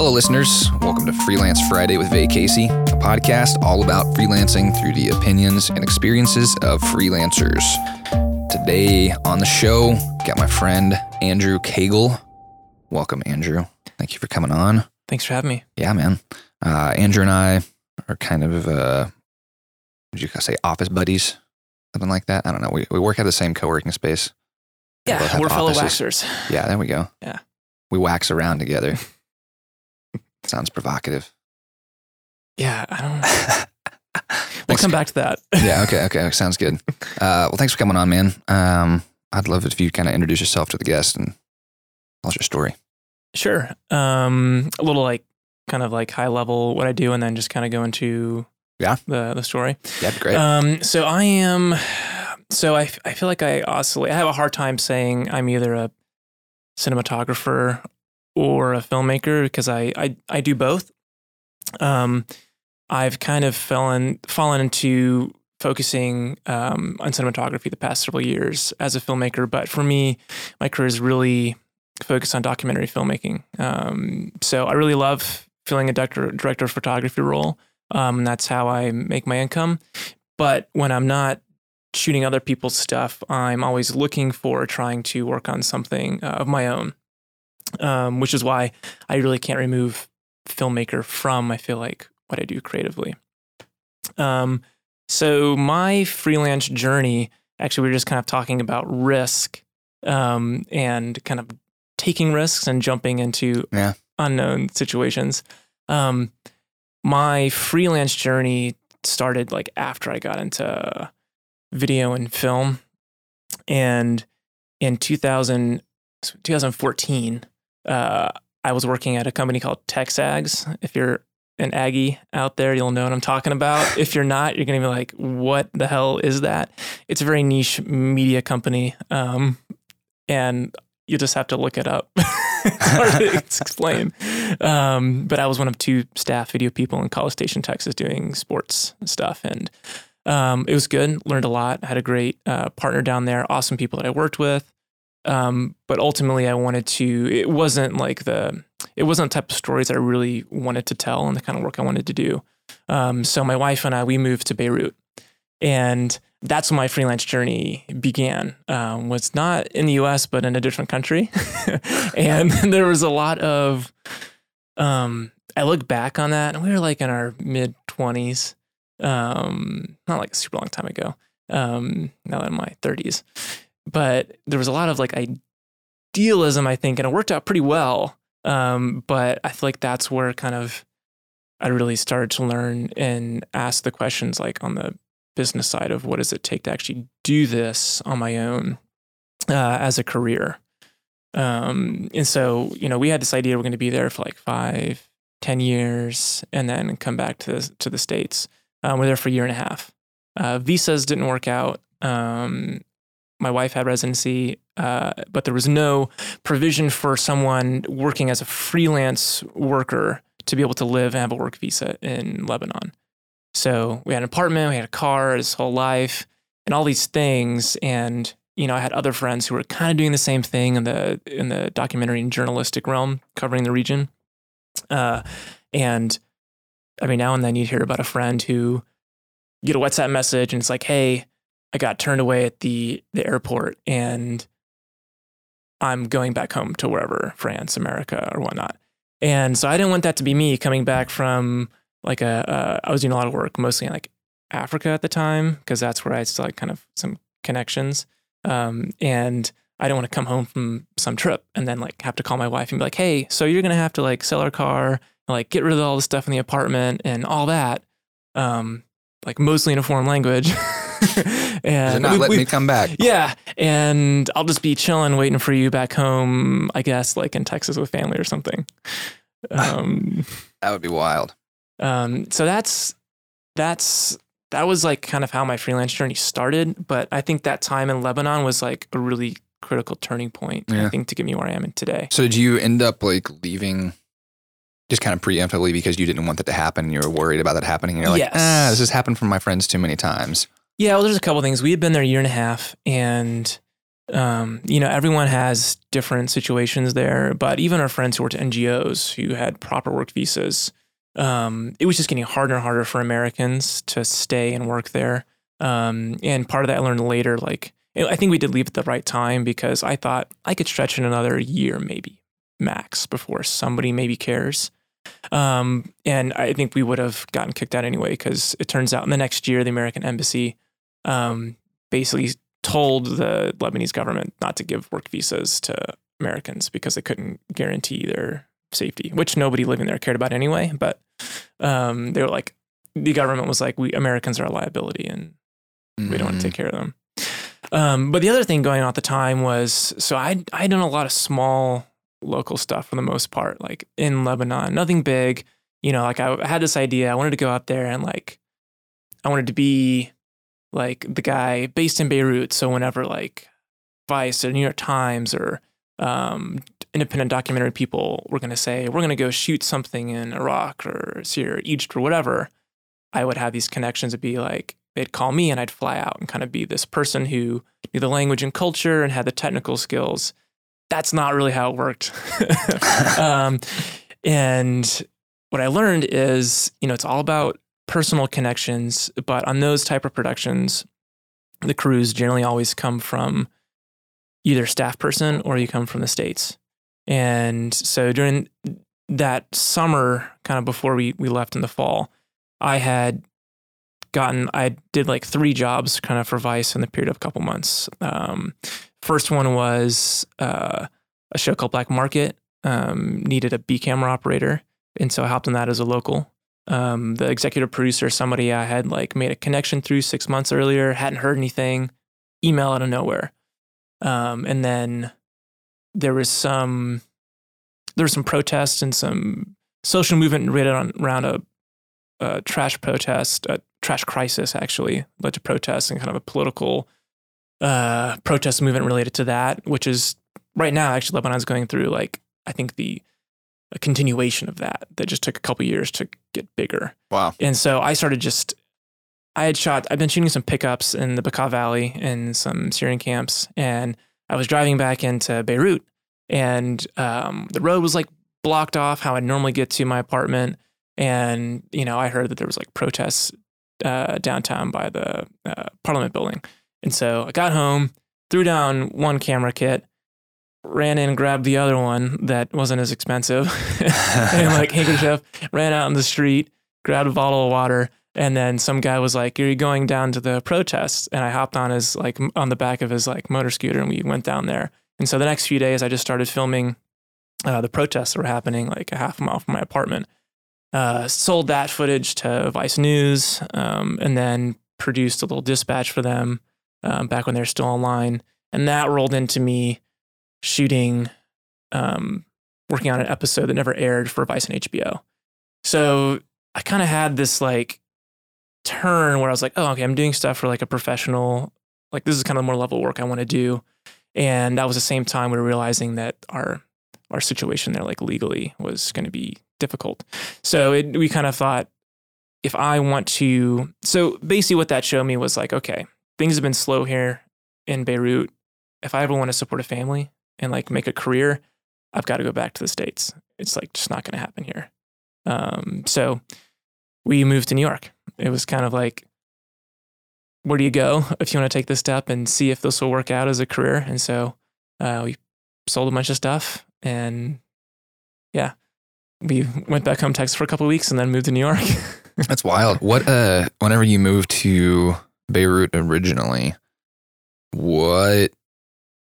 Hello, listeners. Welcome to Freelance Friday with Vay Casey, a podcast all about freelancing through the opinions and experiences of freelancers. Today on the show, got my friend Andrew Cagle. Welcome, Andrew. Thank you for coming on. Thanks for having me. Yeah, man. Uh, Andrew and I are kind of, uh, would you say, office buddies? Something like that. I don't know. We, we work at the same co working space. Yeah, have we're fellow waxers. Yeah, there we go. Yeah. We wax around together. Sounds provocative. Yeah, I don't. We'll come back to that. yeah, okay, okay. Sounds good. Uh, well, thanks for coming on, man. Um, I'd love it if you kind of introduce yourself to the guest and tell us your story. Sure. Um, a little like kind of like high level what I do, and then just kind of go into Yeah. the the story. Yeah, great. Um, so I am. So I I feel like I oscillate. I have a hard time saying I'm either a cinematographer or a filmmaker because I I I do both. Um, I've kind of fallen fallen into focusing um, on cinematography the past several years as a filmmaker, but for me, my career is really focused on documentary filmmaking. Um, so I really love filling a director director of photography role. Um, that's how I make my income. But when I'm not shooting other people's stuff, I'm always looking for trying to work on something uh, of my own, um, which is why I really can't remove filmmaker from, I feel like, what I do creatively. Um, so my freelance journey, actually, we were just kind of talking about risk um, and kind of taking risks and jumping into Yeah. unknown situations. Um, my freelance journey started like after I got into video and film. And in 2000, 2014, uh, I was working at a company called TexAgs. If you're an Aggie out there, you'll know what I'm talking about. if you're not, you're going to be like, what the hell is that? It's a very niche media company. Um, and you just have to look it up. it's hard to explain. Um, but I was one of two staff video people in College Station, Texas, doing sports stuff, and um, it was good. Learned a lot. Had a great uh, partner down there. Awesome people that I worked with. Um, but ultimately, I wanted to. It wasn't like the. It wasn't the type of stories I really wanted to tell, and the kind of work I wanted to do. Um, so my wife and I we moved to Beirut, and that's when my freelance journey began. Um, was not in the U.S. but in a different country, and there was a lot of. Um, I look back on that, and we were like in our mid twenties. Um, not like a super long time ago. Um, now in my thirties, but there was a lot of like idealism, I think, and it worked out pretty well. Um, but I feel like that's where kind of I really started to learn and ask the questions like on the business side of what does it take to actually do this on my own uh, as a career. Um, and so, you know, we had this idea we're going to be there for like five, ten years and then come back to the, to the States. Um, we're there for a year and a half. Uh, visas didn't work out. Um, my wife had residency, uh, but there was no provision for someone working as a freelance worker to be able to live and have a work visa in Lebanon. So we had an apartment, we had a car, his whole life, and all these things. And you know, I had other friends who were kind of doing the same thing in the in the documentary and journalistic realm, covering the region. Uh, and every now and then you'd hear about a friend who get a WhatsApp message and it's like, "Hey, I got turned away at the the airport and I'm going back home to wherever France, America, or whatnot." And so I didn't want that to be me coming back from like a. Uh, I was doing a lot of work mostly in like Africa at the time because that's where I still like kind of some connections. Um, and I didn't want to come home from some trip and then like have to call my wife and be like, "Hey, so you're gonna have to like sell our car, and, like get rid of all the stuff in the apartment and all that." Um, like mostly in a foreign language. And not we- let we- me come back? yeah, and I'll just be chilling, waiting for you back home. I guess like in Texas with family or something. Um, That would be wild. um, so that's that's that was like kind of how my freelance journey started. But I think that time in Lebanon was like a really critical turning point. Yeah. I think to get me where I am in today. So did you end up like leaving just kind of preemptively because you didn't want that to happen and you were worried about that happening? And you're like, Yes. ah, this has happened from my friends too many times. Yeah, well, there's a couple things. We had been there a year and a half, and Um, you know, everyone has different situations there, but even our friends who worked at NGOs who had proper work visas, um, it was just getting harder and harder for Americans to stay and work there. Um, and part of that I learned later, like, I think we did leave at the right time because I thought I could stretch in another year, maybe max, before somebody maybe cares. Um, and I think we would have gotten kicked out anyway because it turns out in the next year, the American embassy um, basically told the Lebanese government not to give work visas to Americans because they couldn't guarantee their safety, which nobody living there cared about anyway. But um, they were like, the government was like, we Americans are a liability and we don't want to take care of them. Um, but the other thing going on at the time was so I I done a lot of small local stuff for the most part, like in Lebanon, nothing big. You know, like I had this idea. I wanted to go out there and like I wanted to be like the guy based in Beirut. So whenever like Vice or New York Times or um, independent documentary people were going to say, we're going to go shoot something in Iraq or Syria or Egypt or whatever, I would have these connections to be like, they'd call me and I'd fly out and kind of be this person who knew the language and culture and had the technical skills. That's not really how it worked. um, and what I learned is, you know, it's all about personal connections, but on those type of productions, the crews generally always come from either staff person or you come from the states. And so during that summer, kind of before we we left in the fall, I had gotten I did like three jobs kind of for Vice in the period of a couple months. Um, first one was uh, a show called Black Market. Um, needed a B camera operator, and so I hopped on that as a local. Um, the executive producer, somebody I had like made a connection through six months earlier, hadn't heard anything, email out of nowhere. Um, and then there was some there was some protests and some social movement on, around a, a, trash protest, a trash crisis actually led to protests and kind of a political uh, protest movement related to that, which is right now actually Lebanon's going through like I think the a continuation of that that just took a couple years to get bigger. Wow. And so I started just I had shot I've been shooting some pickups in the Bekaa Valley and some Syrian camps and I was driving back into Beirut and um, the road was like blocked off how I normally get to my apartment and you know I heard that there was like protests uh, downtown by the uh, Parliament building. And so I got home, threw down one camera kit ran in, grabbed the other one that wasn't as expensive, and like handkerchief, ran out in the street, grabbed a bottle of water, and then some guy was like, "You're you going down to the protest?" And I hopped on his like on the back of his like motor scooter, and we went down there. And so the next few days, I just started filming uh, the protests that were happening like a half a mile from my apartment. Uh, sold that footage to Vice News, um, and then produced a little dispatch for them um, back when they're still online, and that rolled into me shooting, um, working on an episode that never aired for Vice and HBO. So I kind of had this like turn where I was like, oh, okay, I'm doing stuff for like a professional, like this is kind of more level work I want to do. And that was the same time we were realizing that our our situation there, like legally, was going to be difficult. So it, we kind of thought, if I want to, so basically what that showed me was like, okay, things have been slow here in Beirut. If I ever want to support a family, and like make a career, I've got to go back to the States. It's like just not going to happen here. Um, so we moved to New York. It was kind of like, where do you go if you want to take this step and see if this will work out as a career? And so uh, we sold a bunch of stuff and yeah, we went back home to Texas for a couple weeks and then moved to New York. That's wild. What, uh, whenever you moved to Beirut originally, what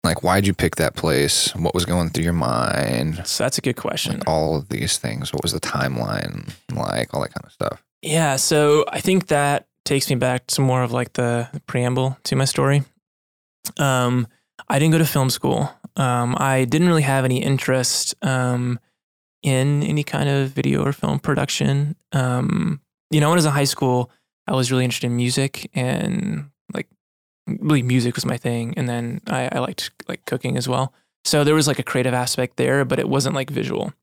like, why'd you pick that place? What was going through your mind? So that's a good question. Like all of these things. What was the timeline like? All that kind of stuff. Yeah. So I think that takes me back to more of like the, the preamble to my story. Um, I didn't go to film school. Um, I didn't really have any interest um, in any kind of video or film production. Um, you know, when I was in high school, I was really interested in music and like really music was my thing, and then I, I liked like cooking as well. So there was like a creative aspect there, but it wasn't like visual.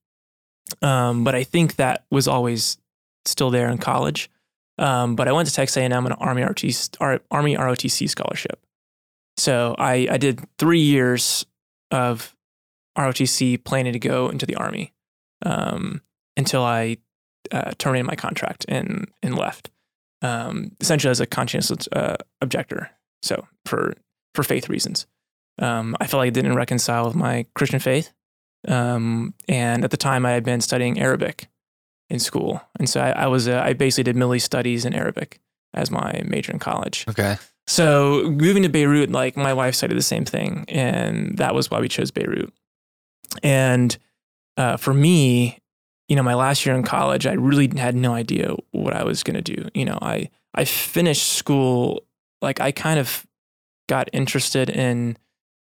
Um, but I think that was always still there in college. Um, but I went to Texas A&M on an Army ROTC, Army ROTC scholarship. So I, I did three years of ROTC planning to go into the army um, until I uh, terminated my contract and and left. Um, essentially as a conscientious uh, objector. So for for faith reasons, um, I felt like it didn't reconcile with my Christian faith. Um, and at the time, I had been studying Arabic in school, and so I, I was uh, I basically did Middle East studies in Arabic as my major in college. Okay. So moving to Beirut, like my wife studied the same thing, and that was why we chose Beirut. And uh, for me, you know, my last year in college, I really had no idea what I was going to do. You know, I I finished school like I kind of got interested in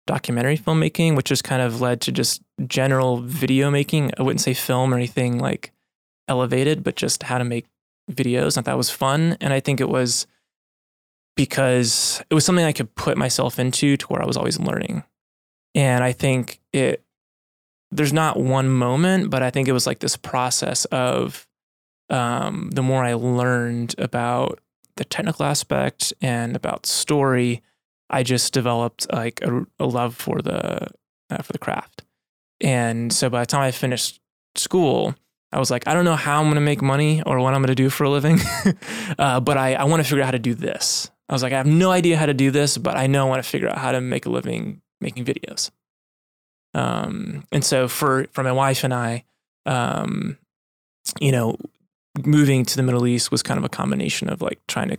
documentary filmmaking, which just kind of led to just general video making. I wouldn't say film or anything like elevated, but just how to make videos. And that was fun. And I think it was because it was something I could put myself into to where I was always learning. And I think it, there's not one moment, but I think it was like this process of um, the more I learned about the technical aspect and about story, I just developed like a, a love for the uh, for the craft. And so by the time I finished school, I was like, I don't know how I'm going to make money or what I'm going to do for a living, uh, but I, I want to figure out how to do this. I was like, I have no idea how to do this, but I know I want to figure out how to make a living making videos. Um, and so for for my wife and I, um, you know, moving to the Middle East was kind of a combination of like trying to.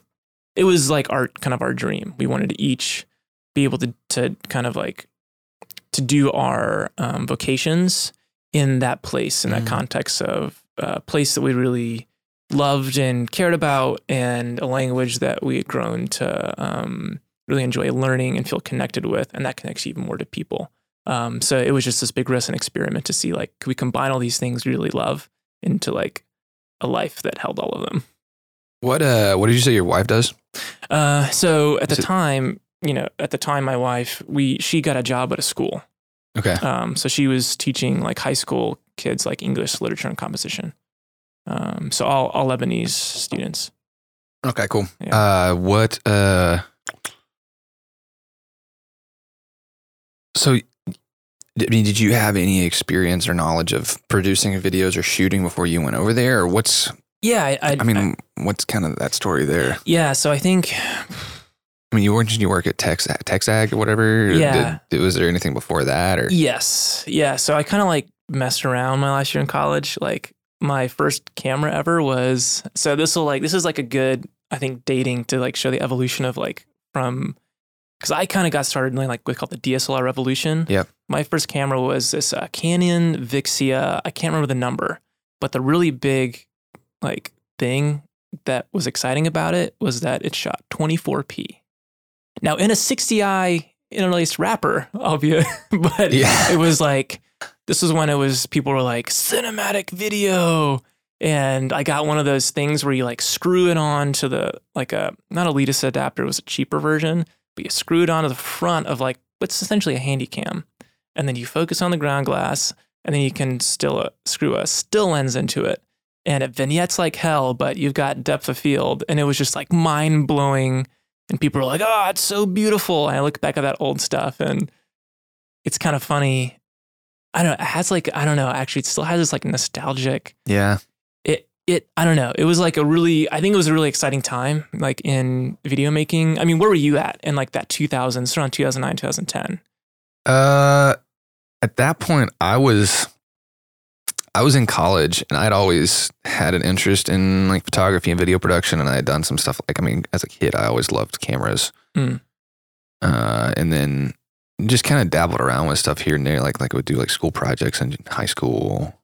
It was like our kind of our dream. We wanted to each be able to to kind of like to do our um, vocations in that place in that Mhm. context of a place that we really loved and cared about and a language that we had grown to um, really enjoy learning and feel connected with and that connects even more to people um, so it was just this big risk and experiment to see like could we combine all these things we really love into like a life that held all of them What uh what did you say your wife does? uh, so at the it- time you know at the time my wife we she got a job at a school Okay. Um, so she was teaching like high school kids like English literature and composition. Um, so all, all Lebanese students. Okay, cool. Uh what uh So I mean, did you have any experience or knowledge of producing videos or shooting before you went over there, or what's? Yeah, I, I, I mean, what's kind of that story there? yeah. So I think I mean, you weren't you work at Tex Texag or whatever? Yeah. Did, was there anything before that, or yes, yeah. So I kind of like messed around my last year in college. Like my first camera ever was so this will like this is like a good I think dating to like show the evolution of like from because I kind of got started in like what's called the DSLR revolution. Yep. My first camera was this uh, Canon Vixia. I can't remember the number, but the really big like thing that was exciting about it was that it shot 24p. Now in a 60i interlaced wrapper, albeit, but Yeah. it was like this was when it was people were like cinematic video and I got one of those things where you like screw it on to the like a not a Letus adapter, it was a cheaper version, but you screw it onto the front of like what's essentially a handy cam. And then you focus on the ground glass and then you can still uh, screw a still lens into it. And it vignettes like hell, but you've got depth of field. And it was just like mind blowing. And people were like, oh, it's so beautiful. And I look back at that old stuff and it's kind of funny. I don't know. It has like, I don't know, actually, it still has this like nostalgic yeah? it it I don't know. It was like a really I think it was a really exciting time like in video making. I mean, where were you at in like that 2000s around 2009 2010? Uh, at that point, I was, I was in college, and I'd always had an interest in like photography and video production, and I had done some stuff. Like, I mean, as a kid, I always loved cameras. Mm. Uh, and then just kind of dabbled around with stuff here and there. Like, like I would do like school projects in high school,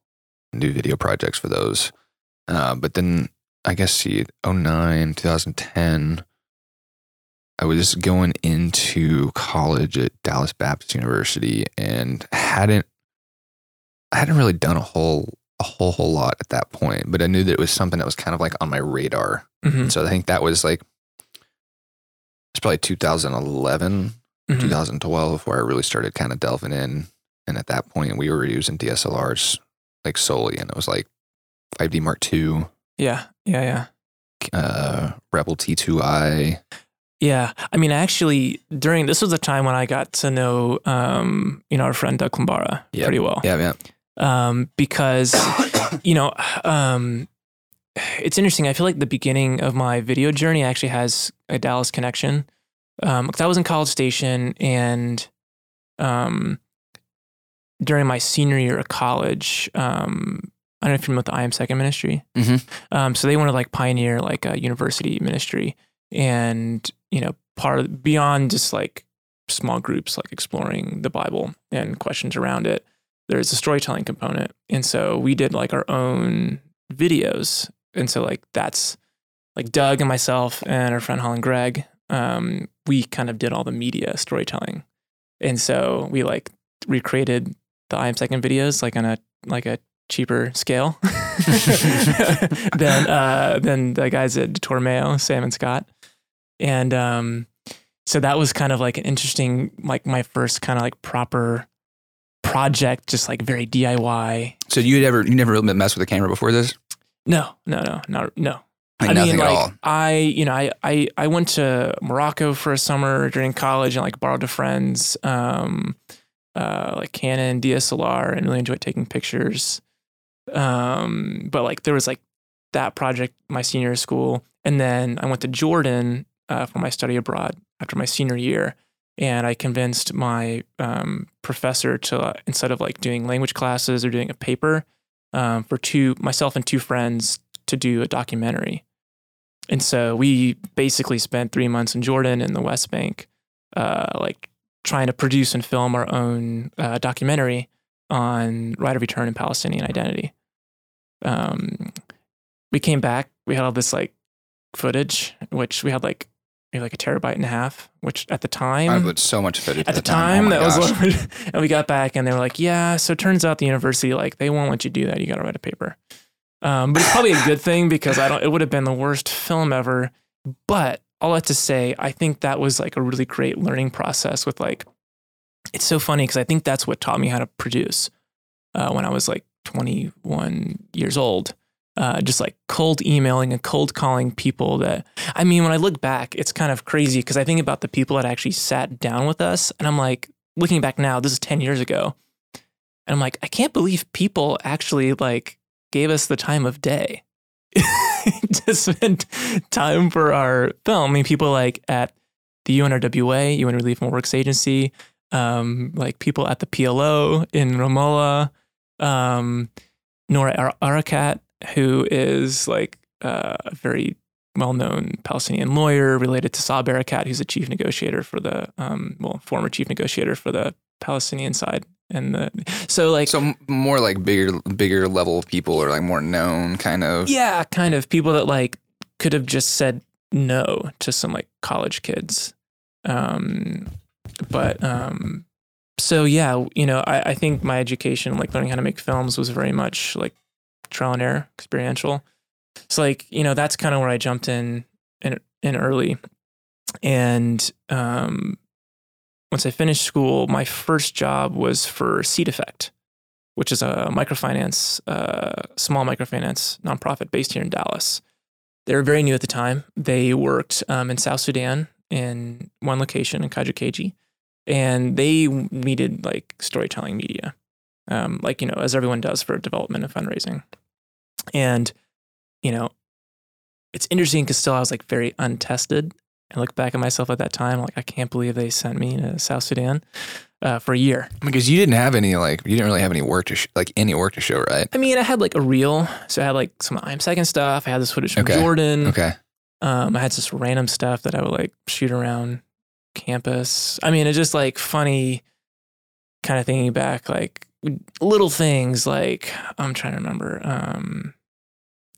and do video projects for those. Uh, but then I guess see, 09, 2010. I was going into college at Dallas Baptist University and hadn't I hadn't really done a whole a whole whole lot at that point, but I knew that it was something that was kind of like on my radar. Mhm. So I think that was like it's probably 2011, Mhm. 2012 where I really started kind of delving in. And at that point, we were using DSLRs like solely, and it was like 5D Mark II, Yeah. Yeah, yeah. uh, Rebel T2i. Yeah, I mean, actually, during this was a time when I got to know, um, you know, our friend Doug Klambara Yep. pretty well. Yeah, yeah. um, because you know um, it's interesting. I feel like the beginning of my video journey actually has a Dallas connection. Um, 'cause I was in College Station, and um, during my senior year of college, um, I don't know if you're familiar with the I Am Second Ministry. Mhm. Um, so they wanted to like pioneer like a university ministry, and you know, part of, beyond just like small groups, like exploring the Bible and questions around it there's a storytelling component. And so we did like our own videos. And so like that's like Doug and myself and our friend Holland Greg, um, we kind of did all the media storytelling. And so we like recreated the I am second videos like on a like a cheaper scale than uh than the guys at Tormeo, Sam and Scott. And um so that was kind of like an interesting like my first kind of like proper project, just like very DIY. So you had ever you never really messed with a camera before this? No, no, no, not no. Like I nothing mean, at like all. I, you know, I, I, I went to Morocco for a summer during college and like borrowed a friend's, um, uh, like Canon DSLR and really enjoyed taking pictures. Um, but like there was like that project my senior school, and then I went to Jordan uh, for my study abroad after my senior year, and I convinced my um, professor to uh, instead of like doing language classes or doing a paper um, for two myself and two friends to do a documentary. And so we basically spent three months in Jordan in the West Bank, uh, like trying to produce and film our own uh, documentary on right of return and Palestinian identity. Um, we came back. We had all this like footage, which we had like maybe like a terabyte and a half, which at the time I put so much footage at the Oh time my that was gosh. what, and we got back and they were like yeah so it turns out the university like they won't let you do that. You got to write a paper. Um, but it's probably a good thing because i don't it would have been the worst film ever. But all that to say i think that was like a really great learning process with like it's so funny because i think that's what taught me how to produce uh, when i was like 21 years old uh, just like cold emailing and cold calling people that I mean, when I look back, it's kind of crazy because I think about the people that actually sat down with us, and I'm like, looking back now, this is 10 years ago. And I'm like, I can't believe people actually like gave us the time of day to spend time for our film. I mean, people like at the UNRWA, UN Relief and Works Agency, um, like people at the PLO in Ramallah, um, Nora Ar- Erakat, who is like uh, a very well-known Palestinian lawyer related to Saeb Erakat, who's a chief negotiator for the, um, well, former chief negotiator for the Palestinian side. And the, so like, So more like bigger bigger level people or like more known kind of. yeah, kind of people that like could have just said no to some like college kids. Um, but um, so yeah, you know, I, I think my education, like learning how to make films, was very much like trial and error, experiential. So like you know, that's kind of where I jumped in in in early, and um, once I finished school, my first job was for Seed Effect, which is a microfinance, uh, small microfinance nonprofit based here in Dallas. They were very new at the time. They worked um, in South Sudan in one location in Kajukeji, and they needed like storytelling media, um, like you know, as everyone does for development and fundraising. And you know, it's interesting because still I was like very untested. I look back at myself at that time, like I can't believe they sent me to South Sudan uh, for a year. Because you didn't have any like you didn't really have any work to sh- like any work to show, right? I mean, I had like a reel, so I had like some I'm second stuff. I had this footage from Okay. Jordan. Okay. Um, I had just random stuff that I would like shoot around campus. I mean, it's just like funny, kind of thinking back, like little things. Like I'm trying to remember um,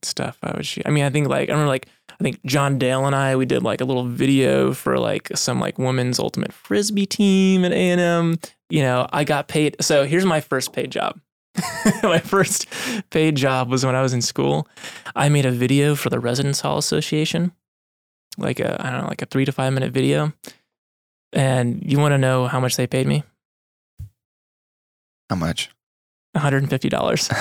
stuff I would. I mean, I think like I remember like I think John Dale and I we did like a little video for like some like women's ultimate frisbee team at A and M. You know, I got paid. So here's my first paid job. my first paid job was when I was in school. I made a video for the Residence Hall Association, like a I don't know, like a three to five minute video. And you want to know how much they paid me? How much? One hundred and fifty dollars.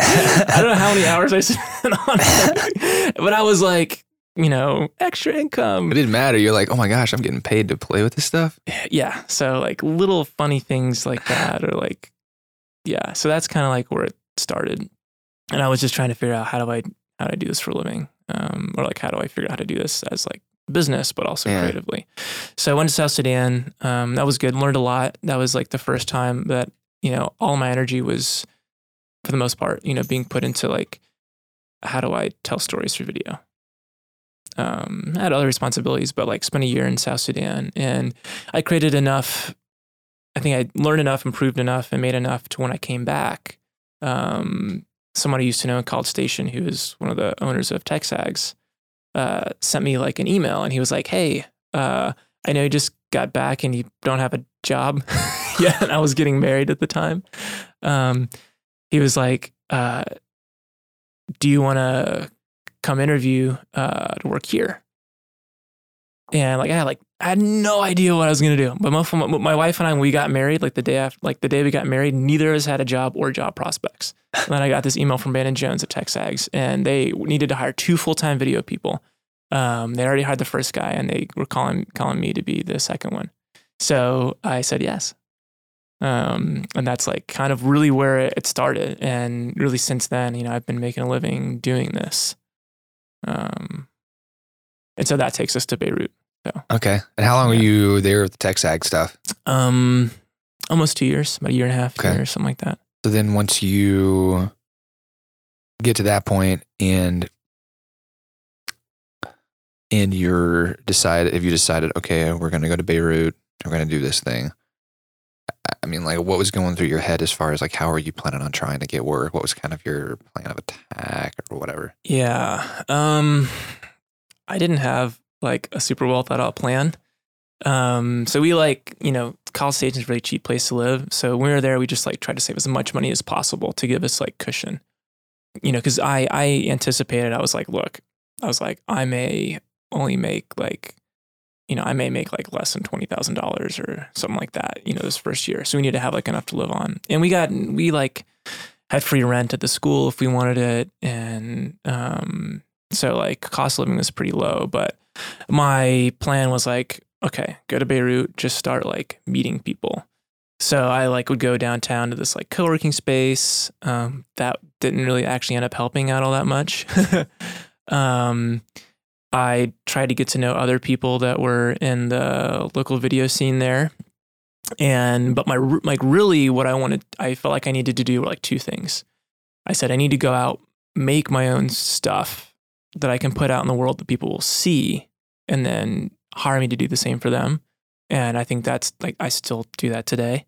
I don't know how many hours I spent on it. but I was like, you know, extra income. It didn't matter. You're like, oh my gosh, I'm getting paid to play with this stuff. Yeah. So like little funny things like that, or like, yeah. So that's kind of like where it started. And I was just trying to figure out how do I how do I do this for a living, um, or like how do I figure out how to do this as like business, but also Yeah. creatively. So I went to South Sudan. Um, that was good. Learned a lot. That was like the first time that you know all my energy was, for the most part, you know, being put into like how do I tell stories through video. Um, I had other responsibilities, but like spent a year in South Sudan, and I created enough. I think I learned enough, improved enough, and made enough to when I came back. Um, someone I used to know in College Station, who was one of the owners of TexAgs, uh, sent me like an email, and he was like, "Hey, uh, I know you just got back and you don't have a job yet." And I was getting married at the time. Um, he was like, uh, "Do you want to come interview uh, to work here?" And like I had like I had no idea what I was gonna do. But my, my wife and I, we got married, like the day after, like the day we got married, neither of us had a job or job prospects. And then I got this email from Bannon Jones at TexAgs, and they needed to hire two full time video people. Um, they already hired the first guy, and they were calling calling me to be the second one. So I said yes. Um, and that's like kind of really where it started. And really since then, you know, I've been making a living doing this. Um, and so that takes us to Beirut. Okay. And how long were you there with the TechSag stuff? Um, almost two years, about a year and a half, Okay. years, something like that. So then once you get to that point and and you're decided if you decided, okay, we're gonna go to Beirut, we're gonna do this thing. I- I mean, like what was going through your head as far as like how are you planning on trying to get work? What was kind of your plan of attack or whatever? Yeah. Um, I didn't have like a super well thought out plan. Um, so we like, you know, College Station is a really cheap place to live. So when we were there, we just like tried to save as much money as possible to give us like cushion. You know, because I I anticipated I was like, look, I was like, I may only make like, you know, I may make like less than twenty thousand dollars or something like that. You know, this first year, so we need to have like enough to live on. And we got we like had free rent at the school if we wanted it, and um, so like cost of living was pretty low. But my plan was like, okay, go to Beirut, just start like meeting people. So I like would go downtown to this like co-working space. Um, that didn't really actually end up helping out all that much. um, I tried to get to know other people that were in the local video scene there. And but my like really what I wanted, I felt like I needed to do were like two things. I said I need to go out, make my own stuff that I can put out in the world that people will see, and then hire me to do the same for them. And I think that's like I still do that today.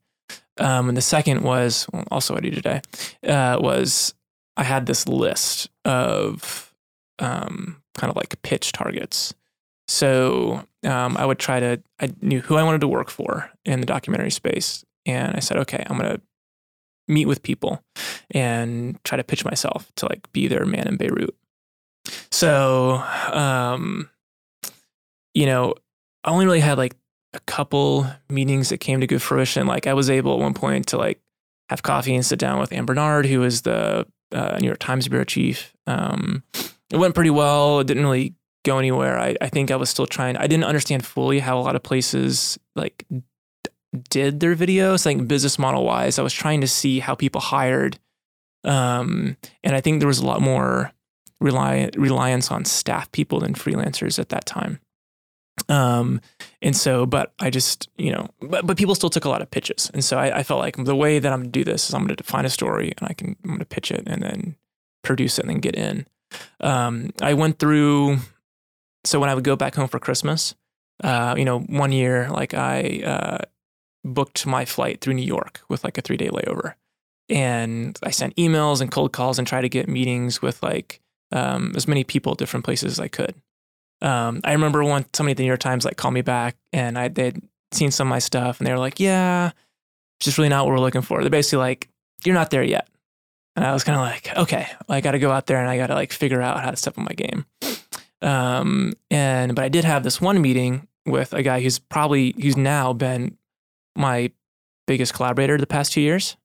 Um, and the second was well, also I do today uh, was I had this list of um, kind of like pitch targets. So um, I would try to I knew who I wanted to work for in the documentary space, and I said, okay, I'm gonna meet with people and try to pitch myself to like be their man in Beirut. So, um, you know, I only really had like a couple meetings that came to good fruition. Like I was able at one point to like have coffee and sit down with Anne Barnard, who was the uh, New York Times bureau chief. Um, it went pretty well. It didn't really go anywhere. I, I think I was still trying. I didn't understand fully how a lot of places like d- did their videos, like business model wise. I was trying to see how people hired, um, and I think there was a lot more reliance on staff people than freelancers at that time. Um, and so, but I just, you know, but, but people still took a lot of pitches. And so I, I felt like the way that I'm gonna do this is I'm gonna define a story and I can, I'm gonna pitch it and then produce it and then get in. Um, I went through, so when I would go back home for Christmas, uh, you know, one year, like I, uh, booked my flight through New York with like a three day layover. And I sent emails and cold calls and tried to get meetings with like um, as many people different places as I could. Um, I remember one somebody at the New York Times like called me back and I they'd seen some of my stuff and they were like, "Yeah, it's just really not what we're looking for." They're basically like, "You're not there yet," and I was kind of like, "Okay, well, I got to go out there and I got to like figure out how to step on my game." Um, and but I did have this one meeting with a guy who's probably who's now been my biggest collaborator the past two years.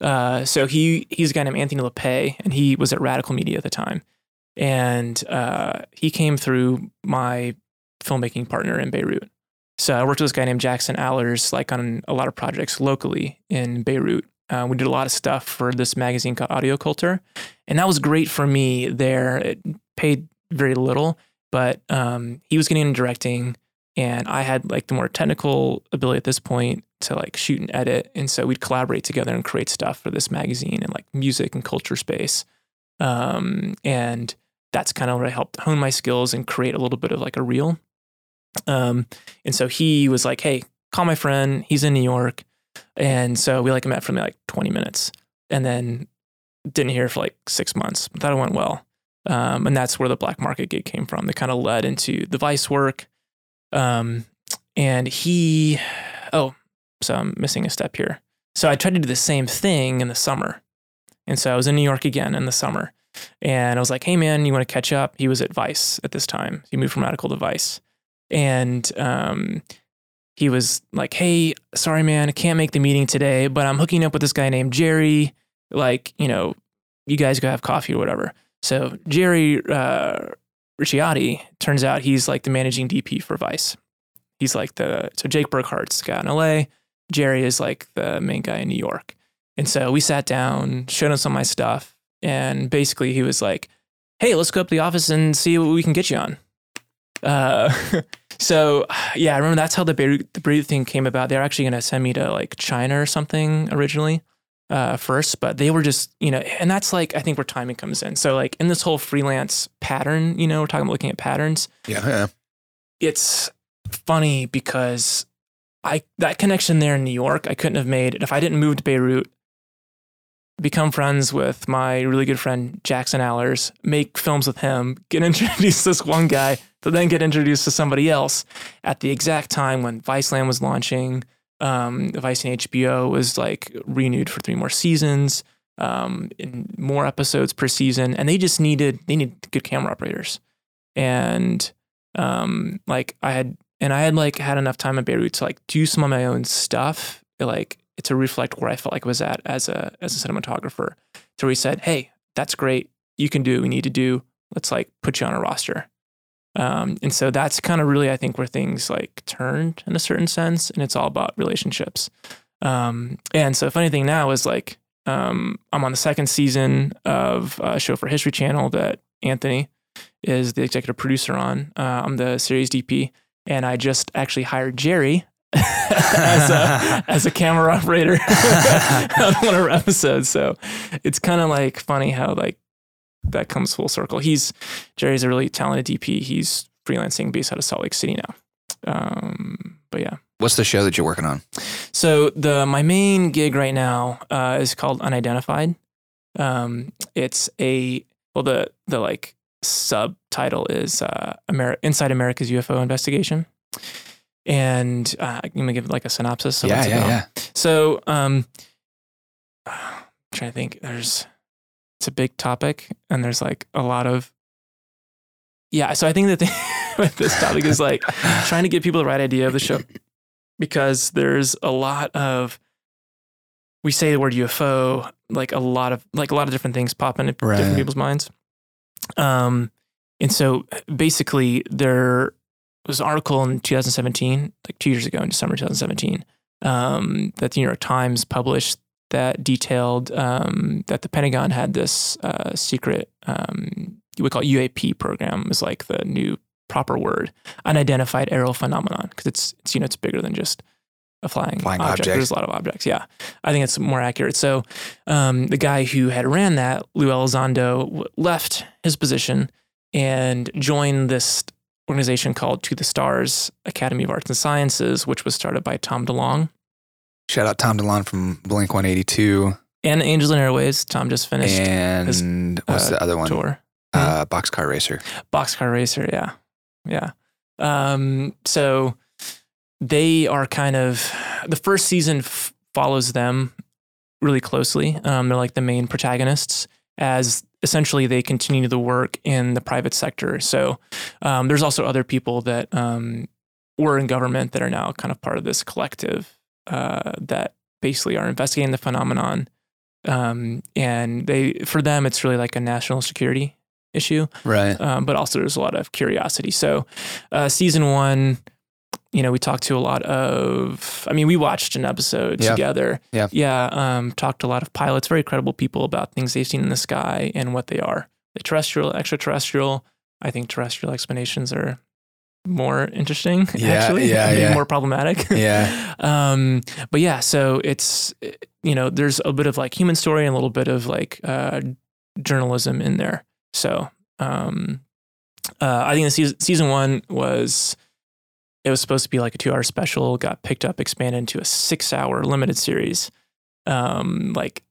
Uh, so he he's a guy named Anthony Lappé, and he was at Radical Media at the time, and uh, he came through my filmmaking partner in Beirut. So I worked with this guy named Jackson Allers, like on a lot of projects locally in Beirut. Uh, we did a lot of stuff for this magazine called Audio Culture, and that was great for me. There, it paid very little, but um, he was getting into directing, and I had like the more technical ability at this point to like shoot and edit, and so we'd collaborate together and create stuff for this magazine and like music and culture space. Um, and that's kind of where I helped hone my skills and create a little bit of like a reel. Um, and so he was like, "Hey, call my friend. He's in New York." And so we like met for like 20 minutes, and then didn't hear for like six months. But that went well. Um, and that's where the black market gig came from. That kind of led into the Vice work. Um, and he, oh, so I'm missing a step here. So I tried to do the same thing in the summer. And so I was in New York again in the summer. And I was like, hey, man, you want to catch up? He was at Vice at this time. He moved from Radical to Vice. And um, he was like, hey, sorry, man, I can't make the meeting today, but I'm hooking up with this guy named Jerry. Like, you know, you guys go have coffee or whatever. So Jerry uh, Ricciati, turns out he's like the managing DP for Vice. He's like the, so Jake Burghart's guy in LA. Jerry is like the main guy in New York. And so we sat down, showed him some of my stuff. And basically he was like, hey, let's go up to the office and see what we can get you on. Uh, so yeah, I remember that's how the Beirut, the Beirut thing came about. They're actually going to send me to like China or something originally uh, first, but they were just, you know, and that's like, I think where timing comes in. So like in this whole freelance pattern, you know, we're talking about looking at patterns. Yeah. yeah. It's funny because I, that connection there in New York, I couldn't have made it if I didn't move to Beirut, become friends with my really good friend Jackson Allers, make films with him, get introduced to this one guy, to then get introduced to somebody else at the exact time when Viceland was launching. Um, Vice and HBO was like renewed for three more seasons, um, more episodes per season, and they just needed they needed good camera operators, and um, like I had and I had like had enough time at Beirut to like do some of my own stuff, like to reflect where I felt like I was at as a as a cinematographer. So we said, hey, that's great, you can do what we need to do. Let's like put you on a roster. Um, and so that's kind of really, I think, where things like turned in a certain sense, and it's all about relationships. Um, and so, funny thing now is like um, I'm on the second season of a show for History Channel that Anthony is the executive producer on. Uh, I'm the series DP, and I just actually hired Jerry as a as a camera operator on one of our episodes. So it's kind of like funny how like that comes full circle. He's Jerry's a really talented DP. He's freelancing based out of Salt Lake City now. Um, but yeah. What's the show that you're working on? So the my main gig right now uh, is called Unidentified. Um, it's a well the the like subtitle is uh, Ameri- Inside America's UFO Investigation, and uh, I'm gonna give like a synopsis. yeah, yeah, yeah. So um, I'm trying to think. There's it's a big topic and there's like a lot of yeah so i think that the, with this topic is like trying to get people the right idea of the show because there's a lot of we say the word ufo like a lot of like a lot of different things pop into Right. different people's minds um and so basically there was an article in 2017 like two years ago in december 2017 um, that the new york times published that detailed um, that the Pentagon had this uh, secret, um, we call it UAP program, is like the new proper word, unidentified aerial phenomenon, because it's, it's you know it's bigger than just a flying, Flying object. object. There's a lot of objects. Yeah, I think it's more accurate. So um, the guy who had ran that, Lou Elizondo, w- left his position and joined this organization called To the Stars Academy of Arts and Sciences, which was started by Tom DeLonge. Shout out Tom DeLonge from Blink 182. and Angels and Airwaves. Tom just finished And what's uh, the other one? tour. Uh, Boxcar Racer. Boxcar Racer, yeah, yeah. Um, so they are kind of the first season f- follows them really closely. Um, they're like the main protagonists as essentially they continue the work in the private sector. So um, there's also other people that um, were in government that are now kind of part of this collective uh, that basically are investigating the phenomenon um, and they for them it's really like a national security issue, Right. um, but also there's a lot of curiosity. So, uh, season one, you know, we talked to a lot of. I mean, we watched an episode Yeah. together. Yeah. yeah. Um, talked to a lot of pilots, very credible people about things they've seen in the sky and what they are. The terrestrial, extraterrestrial. I think terrestrial explanations are more interesting. Yeah, actually, yeah, yeah. more problematic. Yeah. um, but yeah, so it's you know, there's a bit of like human story and a little bit of like uh, journalism in there. So um, uh, I think the season season one was it was supposed to be like a two hour special, got picked up, expanded into a six hour limited series. Um, like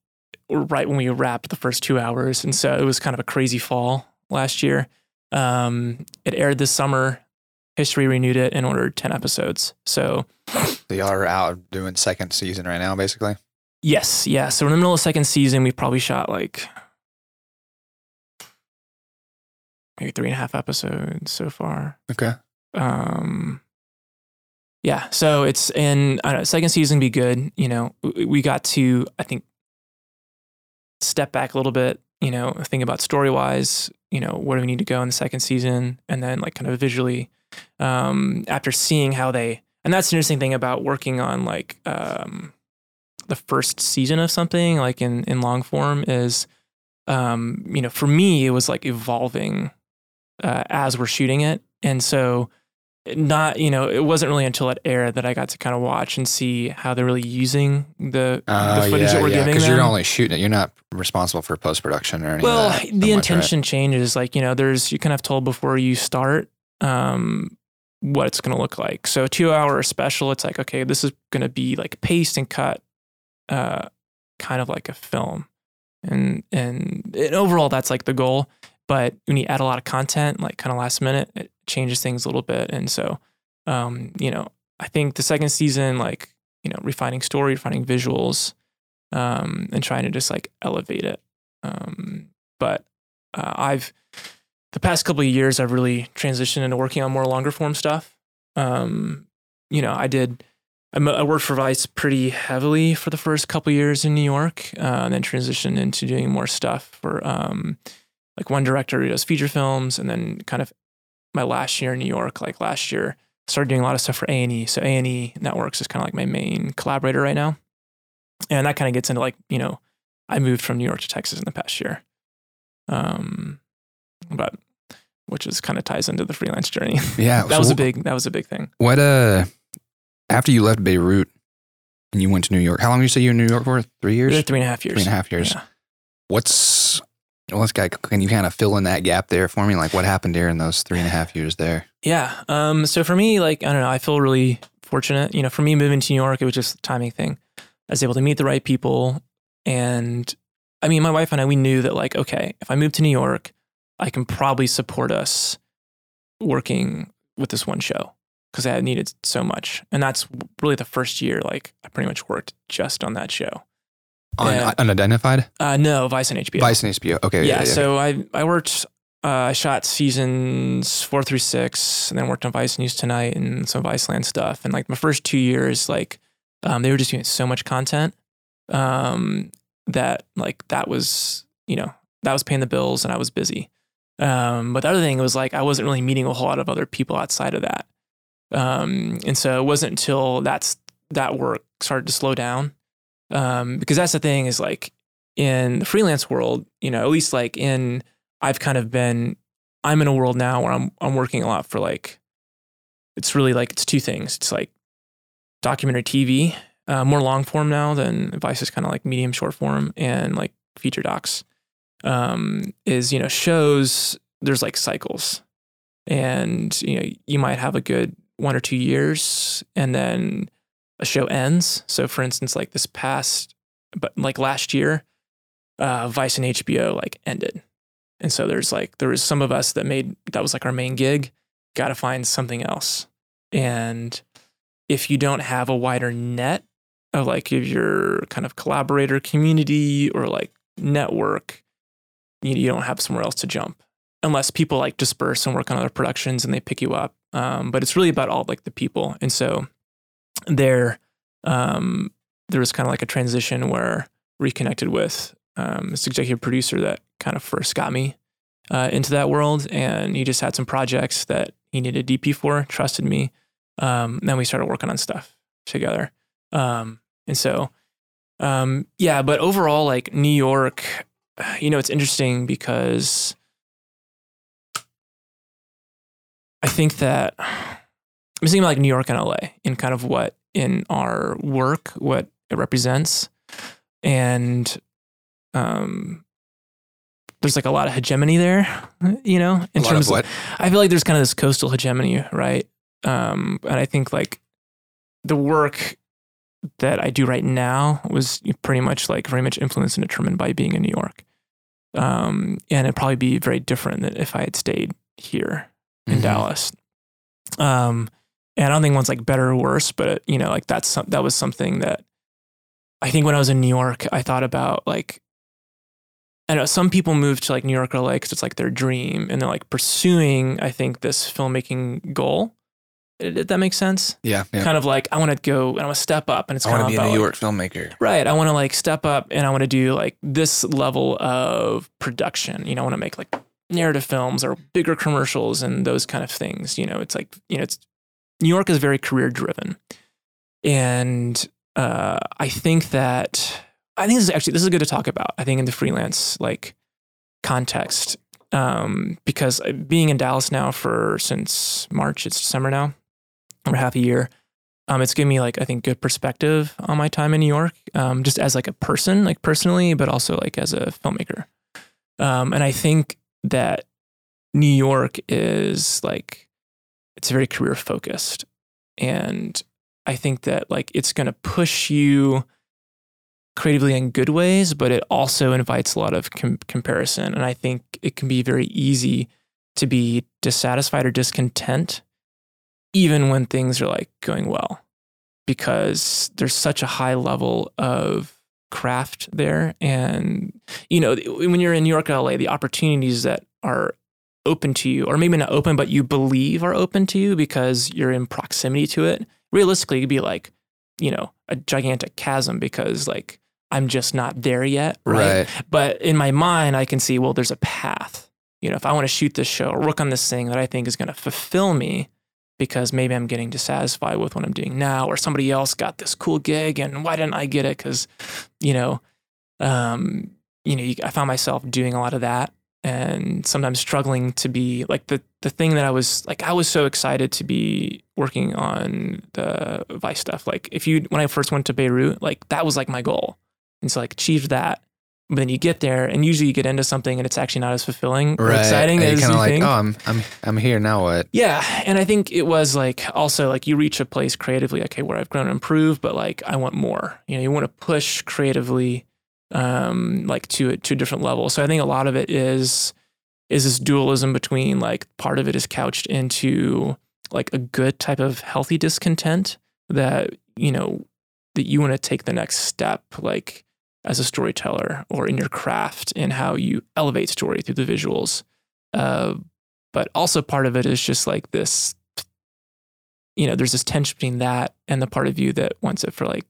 right when we wrapped the first two hours, and so it was kind of a crazy fall last year. Um, it aired this summer. History renewed it and ordered ten episodes. So So y'all are out doing second season right now, basically. Yes, yeah. So we're in the middle of second season. We probably shot like maybe three and a half episodes so far. Okay. Um, yeah. So it's in I don't know, second season be good. You know, we- got to I think step back a little bit. You know, think about story wise. You know, where do we need to go in the second season, and then like kind of visually. Um, after seeing how they, and that's the interesting thing about working on like um, the first season of something like in in long form is um you know for me it was like evolving uh, as we're shooting it and so not you know it wasn't really until it aired that I got to kind of watch and see how they're really using the, Oh, the footage yeah, that we're yeah. giving Because you're only shooting it. You're not responsible for post production or anything. well that, the much, right? intention changes like you know there's you kind of told before you start um what it's going to look like so two hour special it's like okay this is going to be like paced and cut uh kind of like a film and and, and overall that's like the goal but when you add a lot of content like kind of last minute it changes things a little bit. And so um you know i think the second season like you know refining story refining visuals um and trying to just like elevate it. Um but uh, i've the past couple of years i've really transitioned into working on more longer form stuff. Um you know i did I worked for Vice pretty heavily for the first couple years in New York, uh, and then transitioned into doing more stuff for um, like one director who does feature films, and then kind of my last year in New York, like last year, started doing a lot of stuff for A and E. So A and E Networks is kind of like my main collaborator right now, and that kind of gets into like you know, I moved from New York to Texas in the past year, um, but which is kind of ties into the freelance journey. Yeah. that so was a big that was a big thing. What uh, after you left Beirut and you went to New York, how long did you say you were in New York for? Three years. Three and a half years. Three and a half years. Yeah. What's what's guy? Can you kind of fill in that gap there for me? Like what happened during those three and a half years there? Yeah. Um, so for me, like, I don't know, I feel really fortunate. You know, for me moving to New York, it was just a timing thing. I was able to meet the right people. And I mean, my wife and I, we knew that, like, okay, if I move to New York, I can probably support us working with this one show because I needed so much. And that's really the first year, like, I pretty much worked just on that show. Yeah. unidentified. Uh, no, Vice and HBO. Vice and HBO. Okay. yeah, Yeah. so I I worked uh, I shot seasons four through six, and then worked on Vice News Tonight and some Viceland stuff. And like my first two years, like um, they were just doing so much content um, that like that was you know that was paying the bills, and I was busy. Um, but the other thing was like I wasn't really meeting a whole lot of other people outside of that, um, and so it wasn't until that's that work started to slow down um, because that's the thing is like in the freelance world, you know, at least like in I've kind of been I'm in a world now where I'm I'm working a lot for like it's really like it's two things. It's like documentary TV, uh, more long form now than Vice is kind of like medium short form and like feature docs. Um, is you know shows there's like cycles, and you know you might have a good one or two years, and then a show ends. So for instance, like this past, but like last year, uh, Vice and HBO like ended. And so there's like, there was some of us that made, that was like our main gig, got to find something else. And if you don't have a wider net of like of your kind of collaborator community or like network, you, you don't have somewhere else to jump unless people like disperse and work on other productions and they pick you up. Um, but it's really about all like the people. And so there, um, there was kind of like a transition where reconnected with um, this executive producer that kind of first got me uh, into that world, and he just had some projects that he needed DP for, trusted me. Um, then we started working on stuff together, um, and so um, yeah. But overall, like New York, you know, it's interesting because I think that I'm thinking about like New York and LA and kind of what in our work, what it represents. And um, there's like a lot of hegemony there, you know, in A lot terms of what? I feel like there's kind of this coastal hegemony, right? Um, and I think like the work that I do right now was pretty much like very much influenced and determined by being in New York. Um, and it'd probably be very different than if I had stayed here in Mhm. Dallas. Um, and I don't think one's like better or worse, but you know, like that's some, that was something that I think when I was in New York, I thought about like I know some people move to like New York or LA because it's like their dream, and they're like pursuing, I think, this filmmaking goal. Did that make sense? Yeah, yeah. Kind of like I want to go and I want to step up, and it's I kind want of to be a New like, York filmmaker. Right. I want to like step up and I want to do like this level of production. You know, I want to make like narrative films or bigger commercials and those kind of things. You know, it's like, you know, it's New York is very career driven. And uh, I think that, I think this is actually, this is good to talk about. I think in the freelance like context, um, because being in Dallas now for since March, it's December now, over half a year um, it's given me like I think good perspective on my time in New York, um, just as like a person, like personally, but also like as a filmmaker. Um, and I think that New York is like it's very career focused, and I think that like it's going to push you creatively in good ways, but it also invites a lot of com- comparison, and I think it can be very easy to be dissatisfied or discontent even when things are like going well because there's such a high level of craft there. And you know when you're in New York or LA the opportunities that are open to you or maybe not open but you believe are open to you because you're in proximity to it realistically it'd be like you know a gigantic chasm because like I'm just not there yet right? Right. but in my mind i can see well there's a path you know if i want to shoot this show or work on this thing that i think is going to fulfill me because maybe i'm getting dissatisfied with what i'm doing now or somebody else got this cool gig and why didn't i get it because you know um you know i found myself doing a lot of that and sometimes struggling to be like the the thing that i was like i was so excited to be working on the vice stuff. Like if you when i first went to beirut like that was like my goal. And so like achieved that. But then you get there and usually you get into something and it's actually not as fulfilling or exciting And as you're you kind of like, think. Oh, I'm, I'm, I'm here now. What? yeah. And i think it was like also like you reach a place creatively okay where i've grown and improved but like i want more. You know you want to push creatively um like to a, to a different level so i think a lot of it is is this dualism between like part of it is couched into like a good type of healthy discontent that you know that you want to take the next step like as a storyteller or in your craft and how you elevate story through the visuals. Uh, but also part of it is just like this you know there's this tension between that and the part of you that wants it for like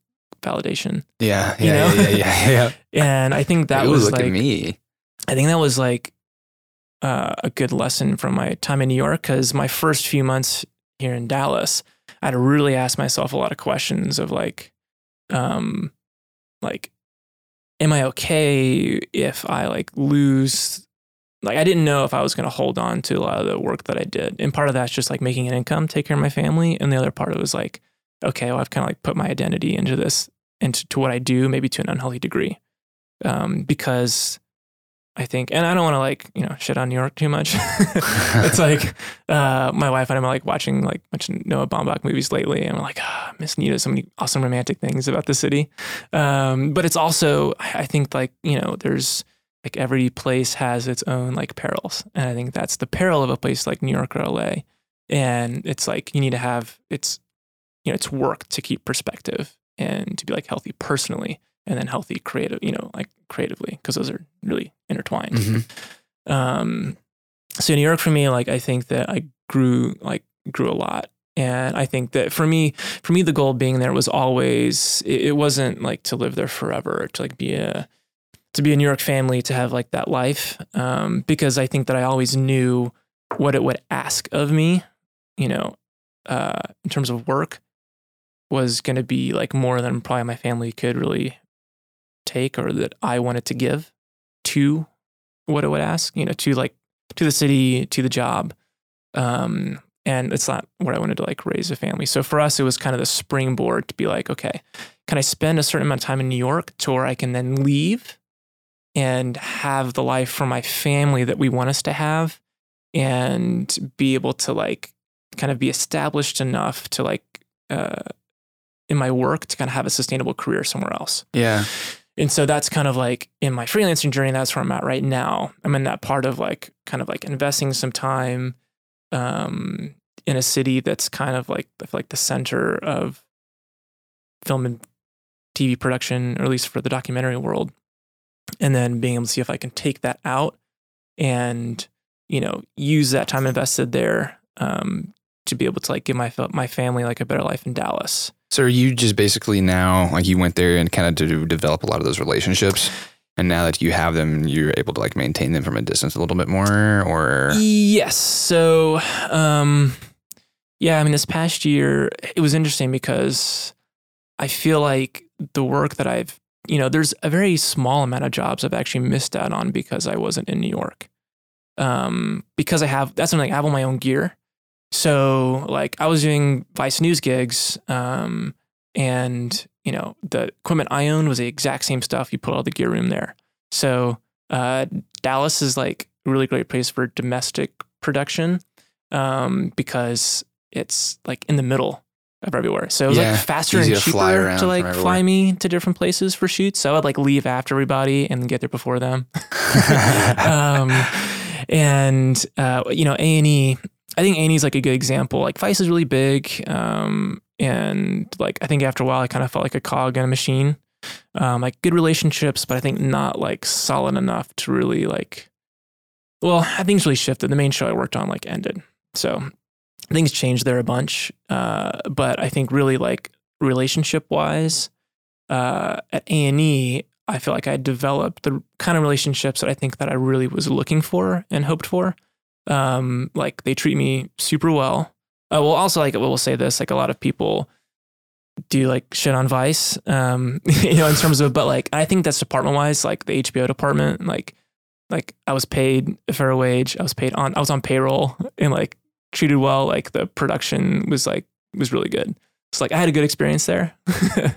validation Yeah. You Yeah. know? Yeah. Yeah. Yeah. and i think that Ooh, was look like at me. I think that was like uh, a good lesson from my time in New York because my first few months here in Dallas, I had to really ask myself a lot of questions of like, um, like, am I okay if I like lose? Like, I didn't know if I was going to hold on to a lot of the work that I did, and part of that's just like making an income, take care of my family, and the other part of it was like, okay, well, I've kind of like put my identity into this, into to what I do, maybe to an unhealthy degree, um, because I think, and I don't want to like, you know, shit on New York too much. it's like, uh, my wife and I are like watching like a Noah Baumbach movies lately. And I'm like, ah, Miss Nita, so many awesome romantic things about the city. Um, but it's also, I think like, you know, there's like every place has its own like perils. And I think that's the peril of a place like New York or LA. And it's like, you need to have, it's, you know, it's work to keep perspective and to be like healthy personally and then healthy creative, you know, like creatively, because those are really intertwined. Mhm. Um, so New York for me, like I think that I grew like grew a lot And I think that for me, for me, the goal being there was always it, it wasn't like to live there forever, to like be a to be a New York family, to have like that life. Um, because I think that I always knew what it would ask of me, you know, uh, in terms of work, was going to be like more than probably my family could really take or that I wanted to give to what it would ask, you know, to like to the city, to the job. Um, and it's not what I wanted to like raise a family. So for us, it was kind of the springboard to be like, okay, can I spend a certain amount of time in New York to where I can then leave and have the life for my family that we want us to have and be able to like kind of be established enough to like uh, in my work to kind of have a sustainable career somewhere else. Yeah. And so that's kind of like in my freelancing journey, that's where I'm at right now. I'm in that part of like kind of like investing some time um, in a city that's kind of like like the center of film and TV production, or at least for the documentary world. And then being able to see if I can take that out and you know use that time invested there um, to be able to like give my my family like a better life in Dallas. So are you just basically now like you went there and kind of to develop a lot of those relationships? And now that you have them, you're able to like maintain them from a distance a little bit more, or yes. So, um, yeah, I mean, this past year it was interesting because I feel like the work that I've, you know, there's a very small amount of jobs I've actually missed out on because I wasn't in New York. Um, because I have that's something like I have all my own gear. So like I was doing Vice News gigs, um, and you know the equipment I owned was the exact same stuff. You put all the gear room there. So uh, Dallas is like a really great place for domestic production um, because it's like in the middle of everywhere. So it was Yeah, like faster and cheaper around to like fly me to different places for shoots. So I would like leave after everybody and get there before them. um, and uh, you know, A and E. I think A and is like a good example. Like Vice is really big, um, and like I think after a while, I kind of felt like a cog in a machine. Um, like good relationships, but I think not like solid enough to really like. Well, it's really shifted. The main show I worked on like ended, so things changed there a bunch. Uh, but I think really like relationship wise, uh, at A and E, I feel like I developed the kind of relationships that I think that I really was looking for and hoped for. Um, like they treat me super well. Uh, well, also like we'll say this, like a lot of people do like shit on Vice, um, you know, in terms of, but like I think that's department wise, like the HBO department, like like I was paid a fair wage, I was paid on, I was on payroll and like treated well. Like the production was like was really good. So like I had a good experience there.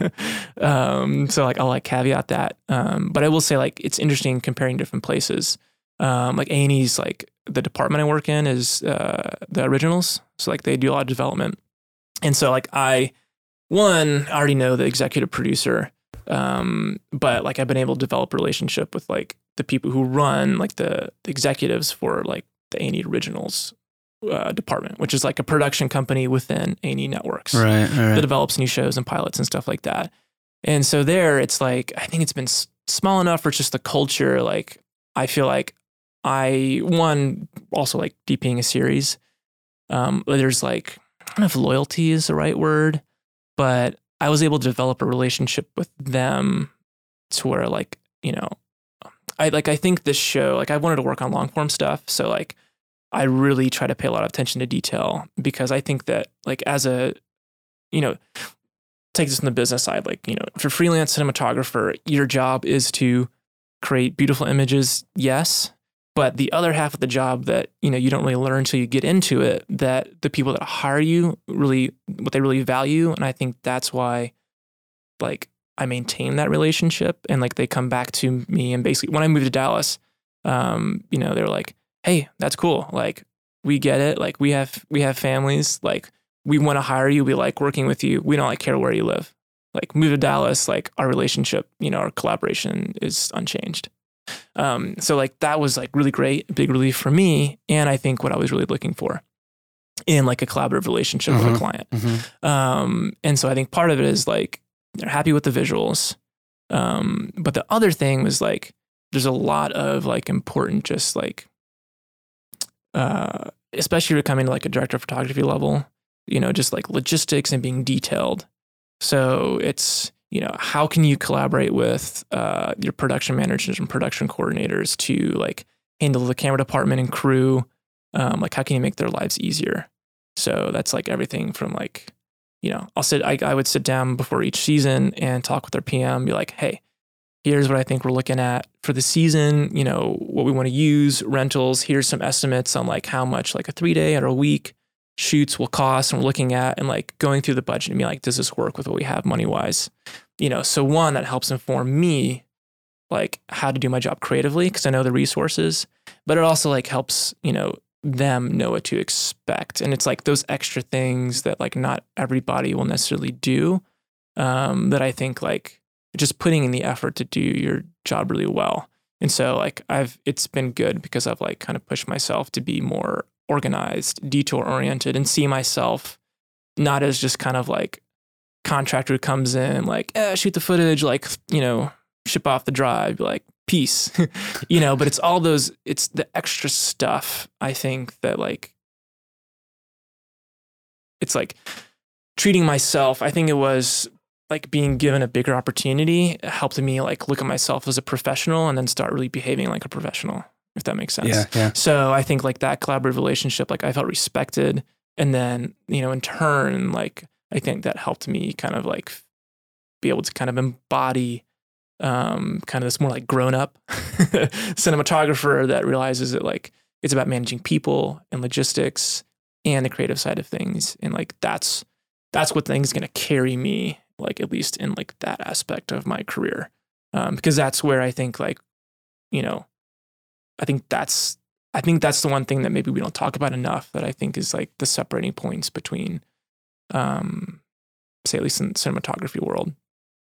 um, so like I'll like caveat that. Um, but I will say like it's interesting comparing different places. Um, like A and E's like the department I work in is uh, the originals. So like they do a lot of development. And so like I one I already know the executive producer. Um, but like I've been able to develop a relationship with like the people who run like the, the executives for like the A and E originals uh, department, which is like a production company within A and E Networks right, that develops new shows and pilots and stuff like that. And so there, it's like I think it's been s- small enough for just the culture. Like I feel like I one also like DPing a series. Um, there's like I don't know if loyalty is the right word, but I was able to develop a relationship with them to where like you know, I like I think this show like I wanted to work on long form stuff, so like I really try to pay a lot of attention to detail because I think that like as a you know take this from the business side like you know if you're freelance cinematographer your job is to create beautiful images yes but the other half of the job that you know you don't really learn until you get into it that the people that hire you really what they really value and i think that's why like i maintain that relationship and like they come back to me and basically when i moved to dallas um you know they were like hey that's cool. Like we get it. Like we have we have families. Like we want to hire you. We like working with you. We don't like care where you live. Like move to dallas like our relationship you know our collaboration is unchanged um, so like that was like really great, big relief for me, and I think what I was really looking for in like a collaborative relationship with Mhm. a client. Mhm. Um, and so I think part of it is like they're happy with the visuals, um, but the other thing was like there's a lot of like important just like uh, especially if you're coming to like a director of photography level you know, just like logistics and being detailed. So it's, you know, how can you collaborate with uh, your production managers and production coordinators to like handle the camera department and crew? Um, like, how can you make their lives easier? So that's like everything from like, you know, I'll sit, I, I would sit down before each season and talk with their PM, be like, hey, here's what I think we're looking at for the season, you know, what we want to use, rentals, here's some estimates on like how much like a three day or a week shoots will cost and we're looking at and like going through the budget and be like, does this work with what we have money wise? You know, so one that helps inform me like how to do my job creatively because I know the resources, but it also like helps, you know, them know what to expect. And it's like those extra things that like not everybody will necessarily do. Um, that I think like just putting in the effort to do your job really well. And so like I've it's been good because I've like kind of pushed myself to be more organized, detour oriented, and see myself not as just kind of like contractor who comes in like eh, shoot the footage, like you know ship off the drive, like peace, you know. But it's all those, it's the extra stuff. I think that like it's like treating myself. I think it was like being given a bigger opportunity helped me like look at myself as a professional and then start really behaving like a professional if that makes sense. Yeah, yeah. So I think like that collaborative relationship, like I felt respected. And then, you know, in turn, like I think that helped me kind of like be able to kind of embody um, kind of this more like grown up cinematographer that realizes that like it's about managing people and logistics and the creative side of things. And like that's that's what things gonna carry me, like at least in like that aspect of my career. Um, because that's where I think like, you know, I think that's I think that's the one thing that maybe we don't talk about enough that I think is like the separating points between um say at least in the cinematography world.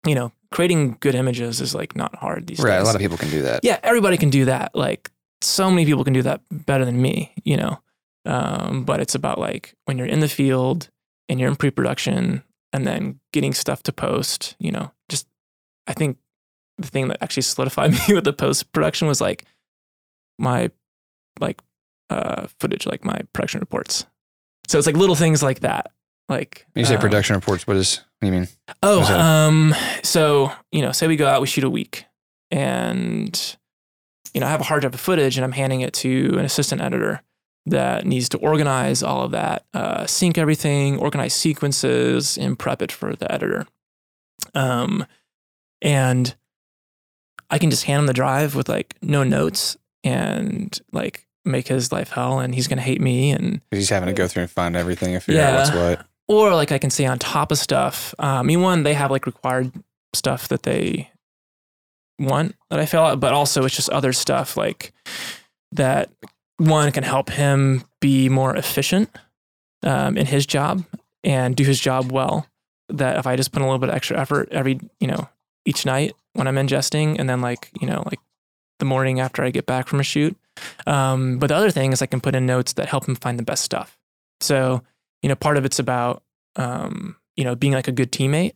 You know, creating good images is like not hard these Right. days. A lot of people can do that. yeah, everybody can do that. Like so many people can do that better than me, you know. Um, but it's about like when you're in the field and you're in pre-production and then getting stuff to post, you know, just I think the thing that actually solidified me with the post production was like my like uh footage, like my production reports. So it's like little things like that. Like When you say uh, production reports, what is what do you mean? Oh, um, so you know, say we go out, we shoot a week, and you know, I have a hard drive of footage, and I'm handing it to an assistant editor that needs to organize all of that, uh, sync everything, organize sequences, and prep it for the editor. Um, and I can just hand him the drive with like no notes and like make his life hell, and he's gonna hate me and he's having to go through and find everything and figure out what's what. or like I can stay on top of stuff. Um, I mean, one, they have like required stuff that they want that I fill out, but also it's just other stuff like that. One can help him be more efficient um, in his job and do his job well. That if I just put a little bit of extra effort every, you know, each night when I'm ingesting, and then like you know, like the morning after I get back from a shoot. Um, but the other thing is I can put in notes that help him find the best stuff. So you know, part of it's about, um, you know, being like a good teammate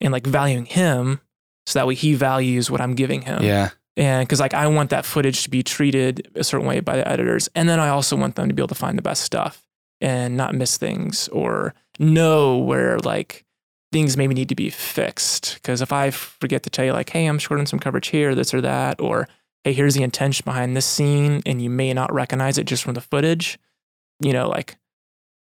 and like valuing him so that way he values what I'm giving him. Yeah. And because like I want that footage to be treated a certain way by the editors. And then I also want them to be able to find the best stuff and not miss things or know where like things maybe need to be fixed. Because if I forget to tell you, like, hey, I'm short on some coverage here, this or that, or hey, here's the intention behind this scene, and you may not recognize it just from the footage, you know, like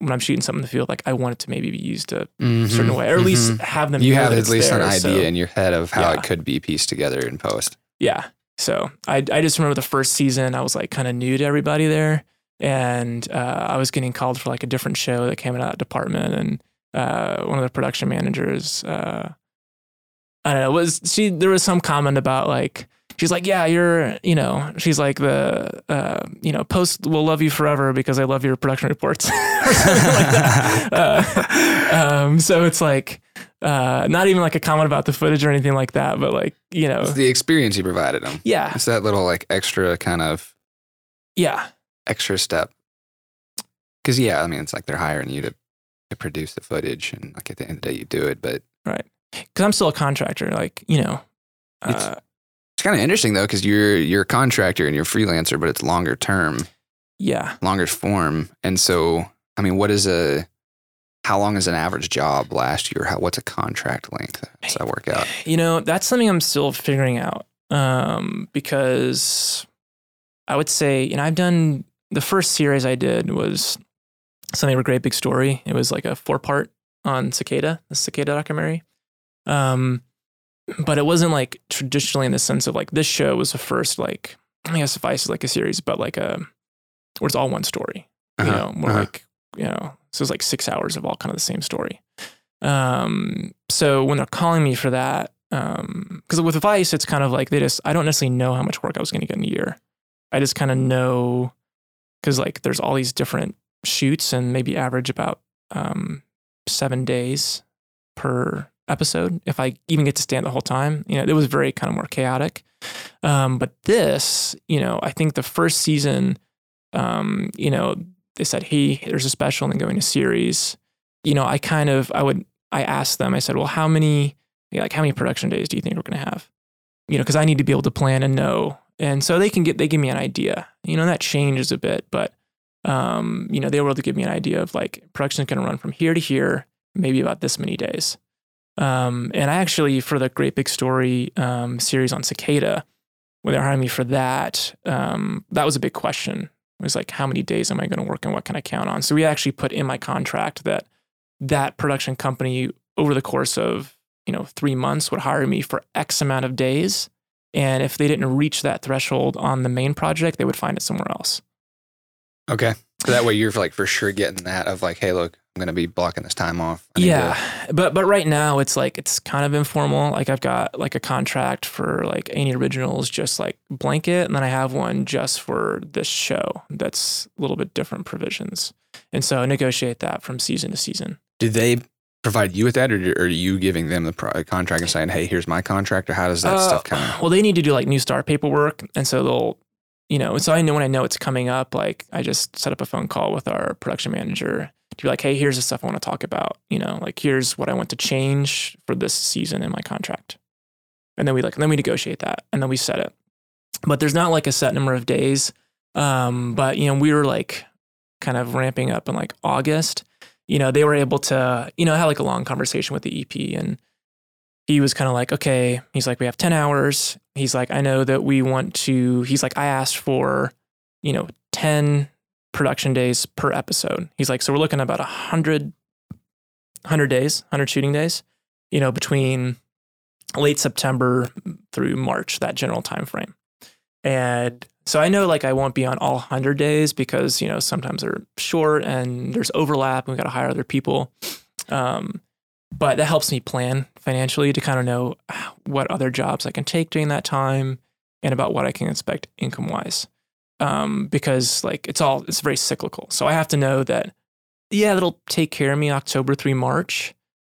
when I'm shooting something in the field, like I want it to maybe be used a Mhm, certain way, or at least mhm. have them. you have at least an idea so- in your head of how Yeah. it could be pieced together in post. yeah. So I I just remember the first season I was like kind of new to everybody there, and uh, I was getting called for like a different show that came out of that department, and uh, one of the production managers, uh, I don't know, was she? There was some comment about like she's like, yeah, you're, you know, she's like the, uh, you know, post will love you forever because I love your production reports like. Uh, um, so it's like. Uh, not even like a comment about the footage or anything like that, but like you know, It's the experience you provided them. yeah, It's that little like extra kind of yeah, extra step. Because yeah, I mean, it's like they're hiring you to to produce the footage, and like at the end of the day, you do it. But right. because I'm still a contractor. Like you know, uh, it's kind of interesting though, because you're you're a contractor and you're a freelancer, but it's longer term, yeah. longer form. And so, I mean, what is a how long is an average job last year? How, what's a contract length? How does that work out? You know, that's something I'm still figuring out um, because I would say, you know, I've done the first series I did was something of a great big story. It was like a four part on cicada, the cicada documentary. Um, but it wasn't like traditionally in the sense of like this show was the first like I guess Vice is like a series, but like a where it's all one story. You Uh-huh, know, more uh-huh. like you know, so it's like six hours of all kind of the same story. Um, so when they're calling me for that, um, because with Vice, it's kind of like they just I don't necessarily know how much work I was going to get in a year. I just kind of know because like there's all these different shoots and maybe average about um, seven days per episode if I even get to stand the whole time. You know, it was very kind of more chaotic. Um, but this, you know, I think the first season, um, you know, they said, "Hey, there's a special and then going to series." You know, I kind of I would I asked them. I said, "Well, how many like how many production days do you think we're going to have?" You know, because I need to be able to plan and know. And so they can get they give me an idea. You know, that changes a bit, but um, you know, they were able to give me an idea of like production is going to run from here to here, maybe about this many days. Um, and I actually, for the Great Big Story um, series on Cicada, when they were hiring me for that, um, that was a big question. It was like, how many days am I going to work and what can I count on? So we actually put in my contract that that production company, over the course of you know three months, would hire me for X amount of days, and if they didn't reach that threshold on the main project, they would find it somewhere else. Okay. So that way you're like for sure getting that of like, hey, look, I'm gonna be blocking this time off. Need to- Yeah, but but right now it's like it's kind of informal. Like I've got like a contract for like any originals, just like blanket, and then I have one just for this show. That's a little bit different provisions, and so I negotiate that from season to season. Do they provide you with that, or, or are you giving them the pro- contract and saying, hey, here's my contract, or how does that Uh, stuff kind of? Well, they need to do like new star paperwork, and so they'll, you know, so I know when I know it's coming up, like I just set up a phone call with our production manager to be like, hey, here's the stuff I want to talk about. You know, like here's what I want to change for this season in my contract, and then we like, then we negotiate that, and then we set it. But there's not like a set number of days. Um, but you know, we were like kind of ramping up in like August. You know, they were able to, you know, have like a long conversation with the EP and he was kind of like, okay, he's like, we have 10 hours. He's like, I know that we want to, he's like, I asked for, you know, 10 production days per episode. He's like, so we're looking at about 100, 100 days, 100 shooting days, you know, between late September through March, that general time frame. And so I know like I won't be on all 100 days because, you know, sometimes they're short and there's overlap and we got to hire other people. Um, but that helps me plan financially to kind of know what other jobs I can take during that time and about what I can expect income wise. Um, because like it's all it's very cyclical. So I have to know that yeah, that'll take care of me October through March,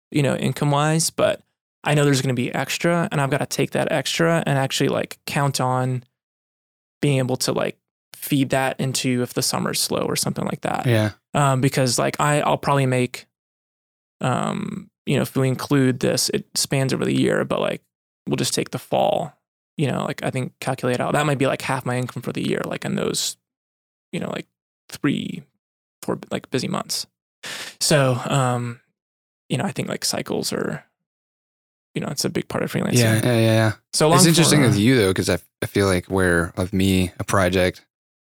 you know, income wise, but I know there's going to be extra and I've got to take that extra and actually like count on being able to like feed that into if the summer's slow or something like that Yeah. um, because like I I'll probably make um you know if we include this it spans over the year but like we'll just take the fall you know like I think calculate out that might be like half my income for the year like in those you know like three four like busy months so um you know I think like cycles are you know it's a big part of freelancing Yeah. Yeah. Yeah. yeah. so It's interesting for, with you though, because I, I feel like where of me a project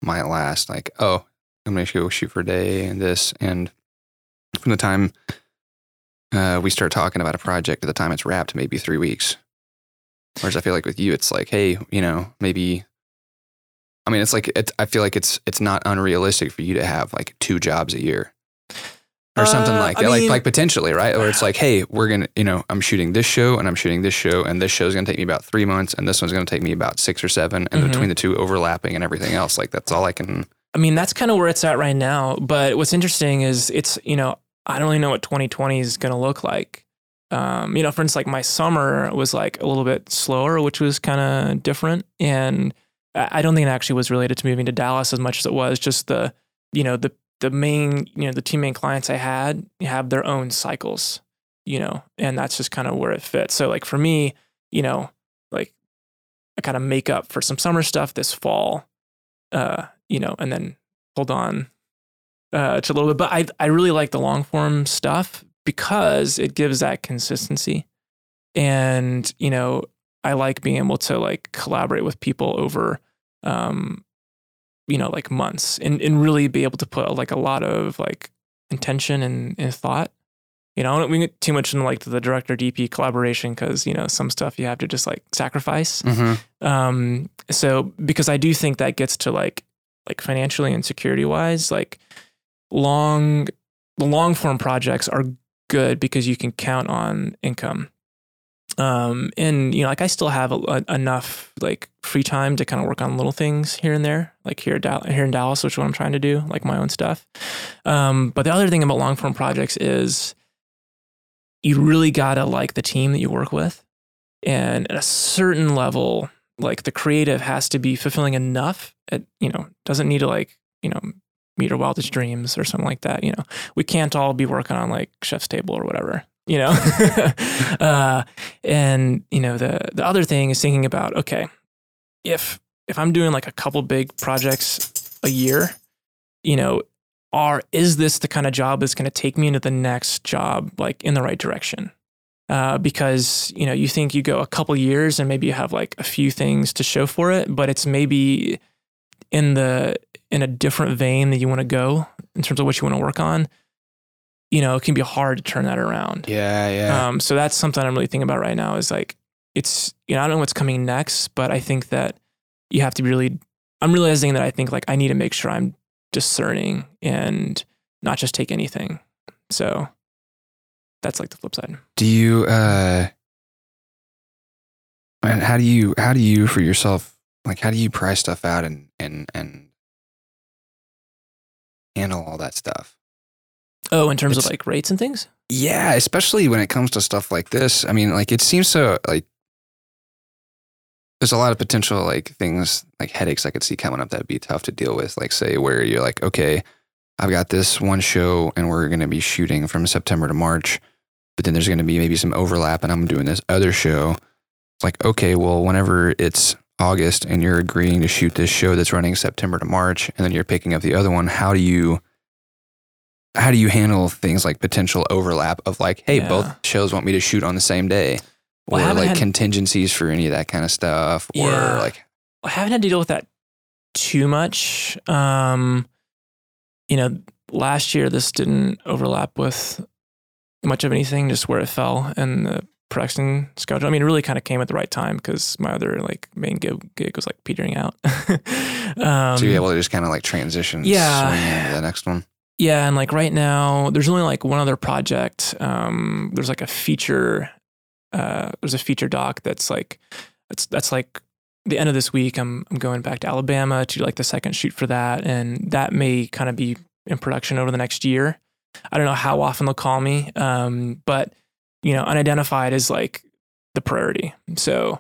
might last like, oh, I'm gonna go shoot for a day and this, and from the time uh, we start talking about a project at the time it's wrapped, maybe three weeks. Whereas I feel like with you, it's like, hey, you know, maybe. I mean, it's like it's. I feel like it's it's not unrealistic for you to have like two jobs a year. Or something Uh, like that, like mean- like potentially, right? Or it's like, hey, we're gonna, you know, I'm shooting this show and I'm shooting this show, and this show's gonna take me about three months, and this one's gonna take me about six or seven, and Mhm. between the two overlapping and everything else, like that's all I can. I mean, that's kind of where it's at right now. But what's interesting is it's, you know, I don't really know what 2020 is going to look like. Um, you know, for instance, like my summer was like a little bit slower, which was kind of different. And I don't think it actually was related to moving to Dallas as much as it was just the, you know, the, the main, you know, the two main clients I had have their own cycles, you know, and that's just kind of where it fits. So like for me, you know, like I kind of make up for some summer stuff this fall, uh, you know, and then hold on uh, to a little bit, but I I really like the long form stuff because it gives that consistency, and you know I like being able to like collaborate with people over, um, you know, like months and and really be able to put like a lot of like intention and, and thought. You know, I don't get too much into like the director DP collaboration because you know some stuff you have to just like sacrifice. Mm-hmm. Um, so because I do think that gets to like like financially and security wise, like long the long form projects are good because you can count on income. Um, and you know, like I still have a, a, enough like free time to kind of work on little things here and there, like here, here in Dallas, which is what I'm trying to do, like my own stuff. Um, but the other thing about long form projects is you really gotta like the team that you work with, and at a certain level, like the creative has to be fulfilling enough. It you know doesn't need to like you know meet our wildest dreams or something like that. You know, we can't all be working on like chef's table or whatever you know uh, and you know the the other thing is thinking about okay if if i'm doing like a couple big projects a year you know are is this the kind of job that's going to take me into the next job like in the right direction uh, because you know you think you go a couple years and maybe you have like a few things to show for it but it's maybe in the in a different vein that you want to go in terms of what you want to work on you know, it can be hard to turn that around. Yeah, yeah. Um, so that's something I'm really thinking about right now is like, it's, you know, I don't know what's coming next, but I think that you have to be really, I'm realizing that I think like I need to make sure I'm discerning and not just take anything. So that's like the flip side. Do you, uh, and how do you, how do you for yourself, like, how do you price stuff out and, and, and handle all that stuff? Oh, in terms It's- of like rates and things? Yeah, especially when it comes to stuff like this. I mean, like it seems so like there's a lot of potential like things like headaches I could see coming up that'd be tough to deal with. Like say where you're like, okay, I've got this one show and we're gonna be shooting from September to March, but then there's gonna be maybe some overlap and I'm doing this other show. It's like, okay, well, whenever it's August and you're agreeing to shoot this show that's running September to March and then you're picking up the other one, how do you how do you handle things like potential overlap of like, hey, Yeah. both shows want me to shoot on the same day, Well, or like had- contingencies for any of that kind of stuff, or Yeah. like, I haven't had to deal with that too much. Um, you know, last year this didn't overlap with much of anything, just where it fell and the production schedule. I mean, it really kind of came at the right time because my other like main gig, gig was like petering out. um, so you're able to just kind of like transition, yeah. swing into the next one. yeah, and like right now, there's only like one other project. Um, there's like a feature. Uh, there's a feature doc that's like, that's that's like the end of this week. I'm I'm going back to Alabama to do like the second shoot for that, and that may kind of be in production over the next year. I don't know how often they'll call me, um, but you know, unidentified is like the priority. So,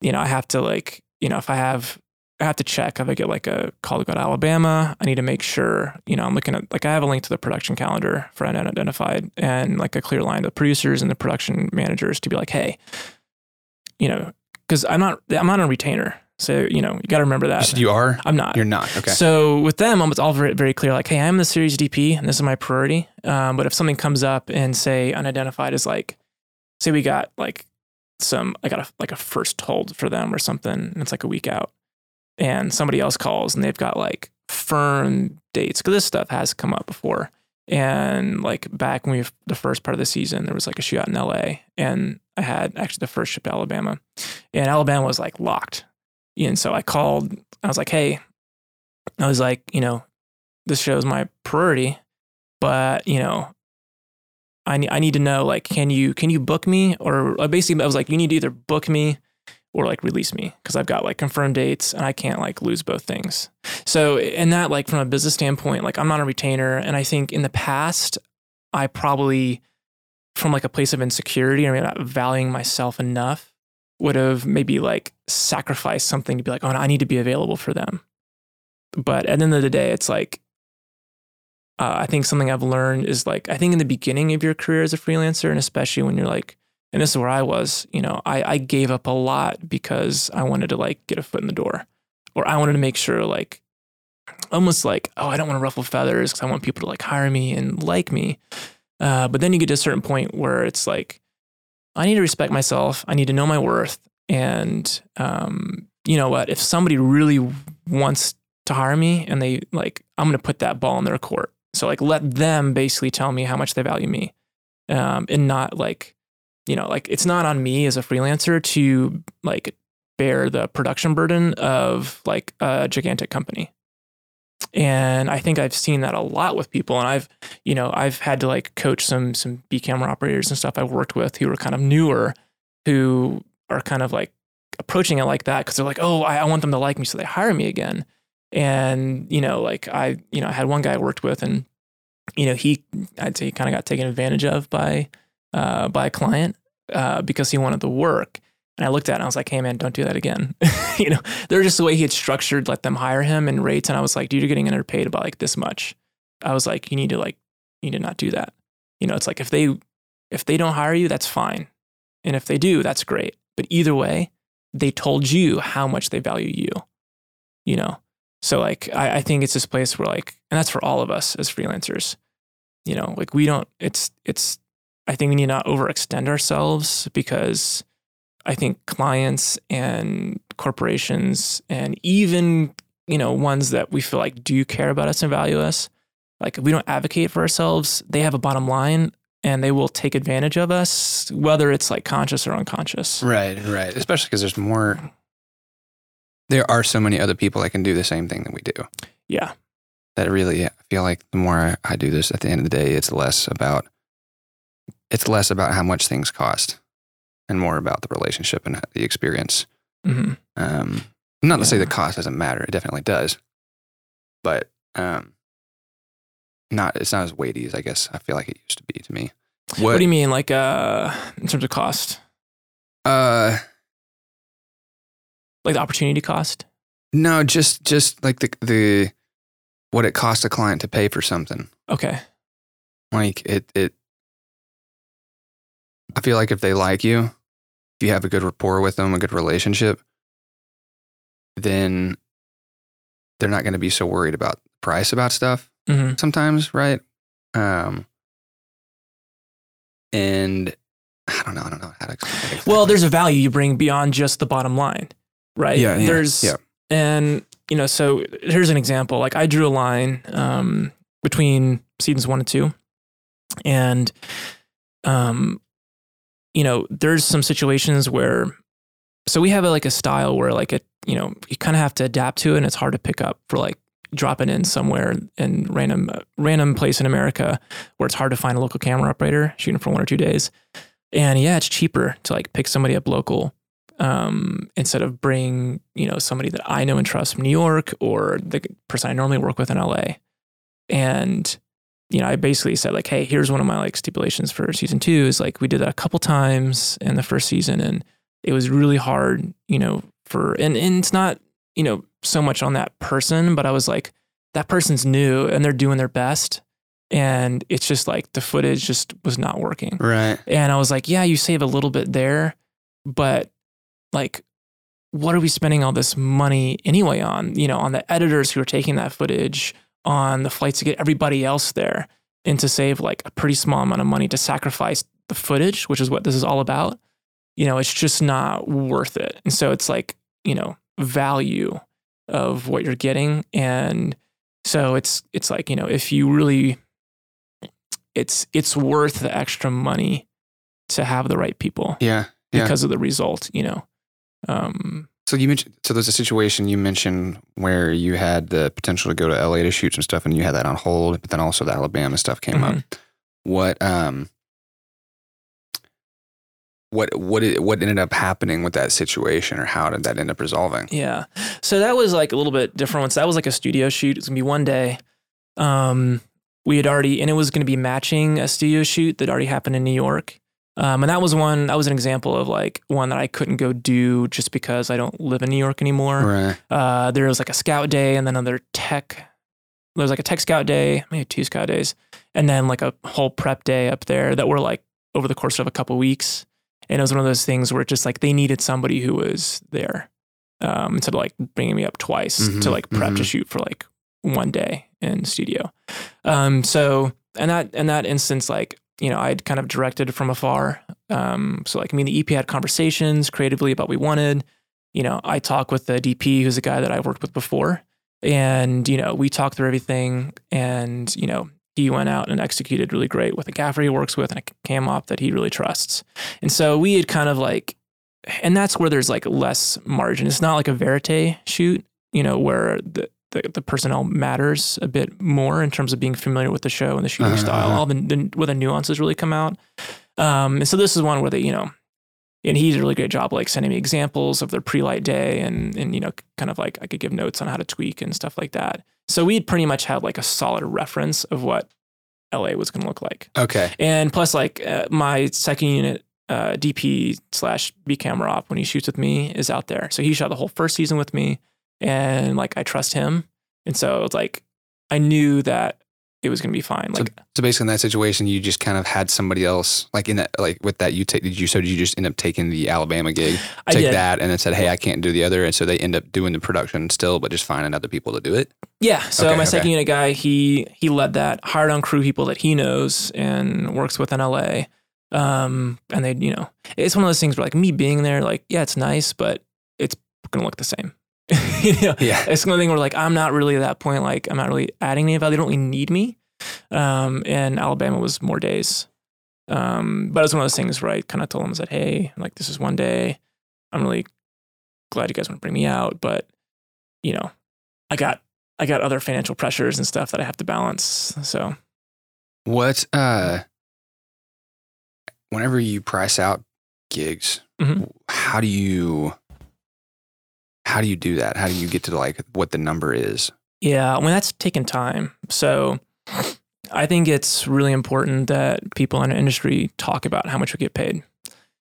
you know, I have to like, you know, if I have I have to check if I get like a call to go to Alabama. I need to make sure, you know, I'm looking at like I have a link to the production calendar for unidentified and like a clear line to the producers and the production managers to be like, hey, you know, because I'm not I'm not a retainer, so you know you got to remember You that said you are, I'm not. you're not. Okay. So with them, it's all very, very clear. Like, hey, I'm the series DP, and this is my priority. Um, but if something comes up and say unidentified is like, say we got like some, I got a like a first hold for them or something, and it's like a week out, and somebody else calls and they've got like firm dates because this stuff has come up before. And like back when we the first part of the season, there was like a shootout in LA, and I had actually the first ship to Alabama, and Alabama was like locked. And so I called. I was like, "Hey, I was like, you know, this show's my priority, but you know, I need I need to know like, can you can you book me or uh, basically I was like, you need to either book me or like release me because I've got like confirmed dates and I can't like lose both things. So in that like from a business standpoint, like I'm not a retainer, and I think in the past I probably from like a place of insecurity or maybe not valuing myself enough would have maybe like sacrificed something to be like, oh, I need to be available for them. But at the end of the day, it's like, uh, I think something I've learned is like, I think in the beginning of your career as a freelancer, and especially when you're like, and this is where I was, you know, I, I gave up a lot because I wanted to like get a foot in the door or I wanted to make sure like, almost like, oh, I don't want to ruffle feathers because I want people to like hire me and like me. Uh, but then you get to a certain point where it's like, I need to respect myself. I need to know my worth. And um, you know what? If somebody really wants to hire me and they like, I'm going to put that ball in their court. So like, let them basically tell me how much they value me, um, and not like, you know, like it's not on me as a freelancer to like bear the production burden of like a gigantic company. And I think I've seen that a lot with people. And I've, you know, I've had to like coach some some B camera operators and stuff I've worked with who are kind of newer, who are kind of like approaching it like that because they're like, oh, I, I want them to like me, so they hire me again. And you know, like I, you know, I had one guy I worked with, and you know, he, I'd say, he kind of got taken advantage of by, uh, by a client uh, because he wanted the work. And I looked at it and I was like, hey man, don't do that again. you know, they're just the way he had structured, let them hire him and rates. And I was like, dude, you're getting underpaid about like this much. I was like, you need to like, you need to not do that. You know, it's like if they, if they don't hire you, that's fine. And if they do, that's great. But either way, they told you how much they value you, you know? So like, I, I think it's this place where like, and that's for all of us as freelancers, you know, like we don't, it's, it's, I think we need not overextend ourselves because I think clients and corporations and even, you know, ones that we feel like do care about us and value us, like if we don't advocate for ourselves, they have a bottom line and they will take advantage of us, whether it's like conscious or unconscious. Right, right. Especially because there's more, there are so many other people that can do the same thing that we do. Yeah. That really, I feel like the more I, I do this at the end of the day, it's less about, it's less about how much things cost and more about the relationship and the experience. hmm Um, not to say the cost doesn't matter; it definitely does, but um, not it's not as weighty as I guess I feel like it used to be to me. What, do you mean, like uh, in terms of cost, Uh, like the opportunity cost? no, just just like the the what it costs a client to pay for something. Okay. Like it it. I feel like if they like you, if you have a good rapport with them, a good relationship, then they're not going to be so worried about price about stuff. hmm sometimes, right? Um, and I don't know. I don't know how to explain it. Well, there's a value you bring beyond just the bottom line, right? Yeah, yeah, There's, yeah. and you know, so here's an example. Like I drew a line um, between seasons one and two, and um, you know, there's some situations where, so we have a, like a style where like it, you know, you kind of have to adapt to it, and it's hard to pick up for like dropping in somewhere in random random place in America where it's hard to find a local camera operator shooting for one or two days. And yeah, it's cheaper to like pick somebody up local um, instead of bring you know somebody that I know and trust from New York or the person I normally work with in LA. And you know, I basically said like, hey, here's one of my like stipulations for season two is like we did that a couple times in the first season, and it was really hard, you know, for and and it's not you know so much on that person, but I was like, that person's new and they're doing their best. And it's just like the footage just was not working. right. And I was like, yeah, you save a little bit there, but like, what are we spending all this money anyway on? You know, on the editors who are taking that footage, on the flights to get everybody else there, and to save like a pretty small amount of money to sacrifice the footage, which is what this is all about. You know, it's just not worth it. And so it's like, you know, value of what you're getting. And so it's it's like, you know, if you really it's it's worth the extra money to have the right people Yeah. Yeah. because of the result, you know. Um, So you mentioned. So there's a situation you mentioned where you had the potential to go to LA to shoot some stuff, and you had that on hold. But then also the Alabama stuff came up. What um. What what it, what ended up happening with that situation, or how did that end up resolving? Yeah. So that was like a little bit different. Once that was like a studio shoot. It's gonna be one day. Um, we had already, and it was gonna be matching a studio shoot that already happened in New York. Um, and that was one. That was an example of like one that I couldn't go do just because I don't live in New York anymore. Right. Uh, there was like a scout day and then another tech. There was like a tech scout day, maybe two scout days, and then like a whole prep day up there that were like over the course of a couple weeks. And it was one of those things where it just like they needed somebody who was there um, instead of like bringing me up twice to Mhm, like prep to mhm. shoot for like one day in studio. Um, so and that in that instance, like you know, I'd kind of directed from afar. Um, so like me and the EP had conversations creatively about what we wanted. You know, I talk with the DP, who's a guy that I worked with before, and you know, we talked through everything. And you know, he went out and executed really great with a gaffer he works with and a cam op that he really trusts. And so we had kind of like, and that's where there's like less margin. It's not like a verite shoot, you know, where the the, the personnel matters a bit more in terms of being familiar with the show and the shooting Uh-huh, style. uh-huh. All the, the where the nuances really come out. Um, and so this is one where they, you know, and he did a really great job like sending me examples of their pre-light day and and you know kind of like I could give notes on how to tweak and stuff like that. So we pretty much had like a solid reference of what LA was going to look like. Okay. And plus, like uh, my second unit uh, DP slash B camera op when he shoots with me is out there. So he shot the whole first season with me, and like I trust him, and so it's like I knew that it was gonna be fine. So, Like so basically, in that situation, you just kind of had somebody else, like in that, like with that, you take, did you, so did you just end up taking the Alabama gig, I take that, and then said, hey, I can't do the other, and so they end up doing the production still, but just finding other people to do it. Yeah. So Okay, my okay. second unit guy, he he led that, hired on crew people that he knows and works with in LA. Um, and they, you know, it's one of those things where like me being there, like, yeah, it's nice, but it's gonna look the same. you know? Yeah. It's one thing where like I'm not really at that point, like I'm not really adding any value. They don't really need me. Um, and Alabama was more days. Um, but it was one of those things where I kind of told them, I said, hey, like this is one day. I'm really glad you guys want to bring me out, but you know, I got I got other financial pressures and stuff that I have to balance. So What, uh, whenever you price out gigs, Mhm. how do you, how do you do that? How do you get to like what the number is? yeah, I mean that's taken time. So I think it's really important that people in our industry talk about how much we get paid.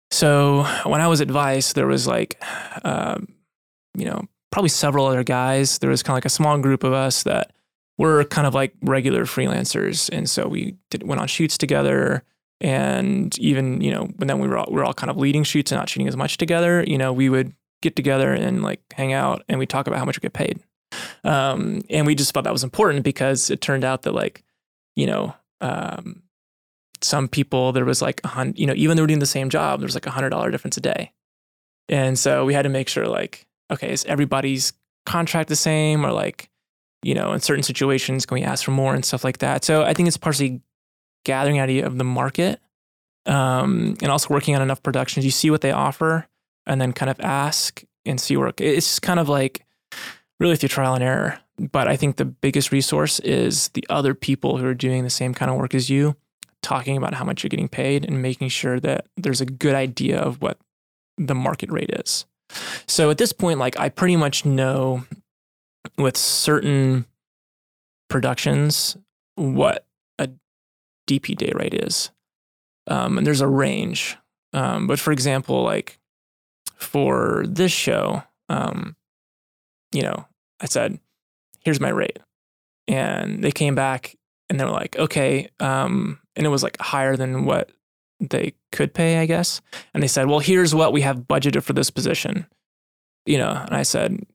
So when I was at Vice, there was like, um, you know, probably several other guys. There was kind of like a small group of us that were kind of like regular freelancers, and so we did, went on shoots together. And even you know, when then we were all, we were all kind of leading shoots and not shooting as much together. You know, we would get together and like hang out, and we talk about how much we get paid. Um, and we just thought that was important because it turned out that like, you know, um, some people there was like a hundred, you know, even though they were doing the same job, there was like a hundred dollar difference a day. And so we had to make sure like, okay, is everybody's contract the same or like, you know, in certain situations, can we ask for more and stuff like that? So I think it's partially gathering idea of the market um, and also working on enough productions. You see what they offer and then kind of ask and see where it's kind of like really through trial and error. But I think the biggest resource is the other people who are doing the same kind of work as you, talking about how much you're getting paid and making sure that there's a good idea of what the market rate is. So at this point, like I pretty much know with certain productions what a DP day rate is. Um, and there's a range. Um, but for example, like for this show, um, you know, I said, here's my rate. And they came back and they were like, okay. Um, and it was like higher than what they could pay, I guess. And they said, well, here's what we have budgeted for this position. You know, and I said,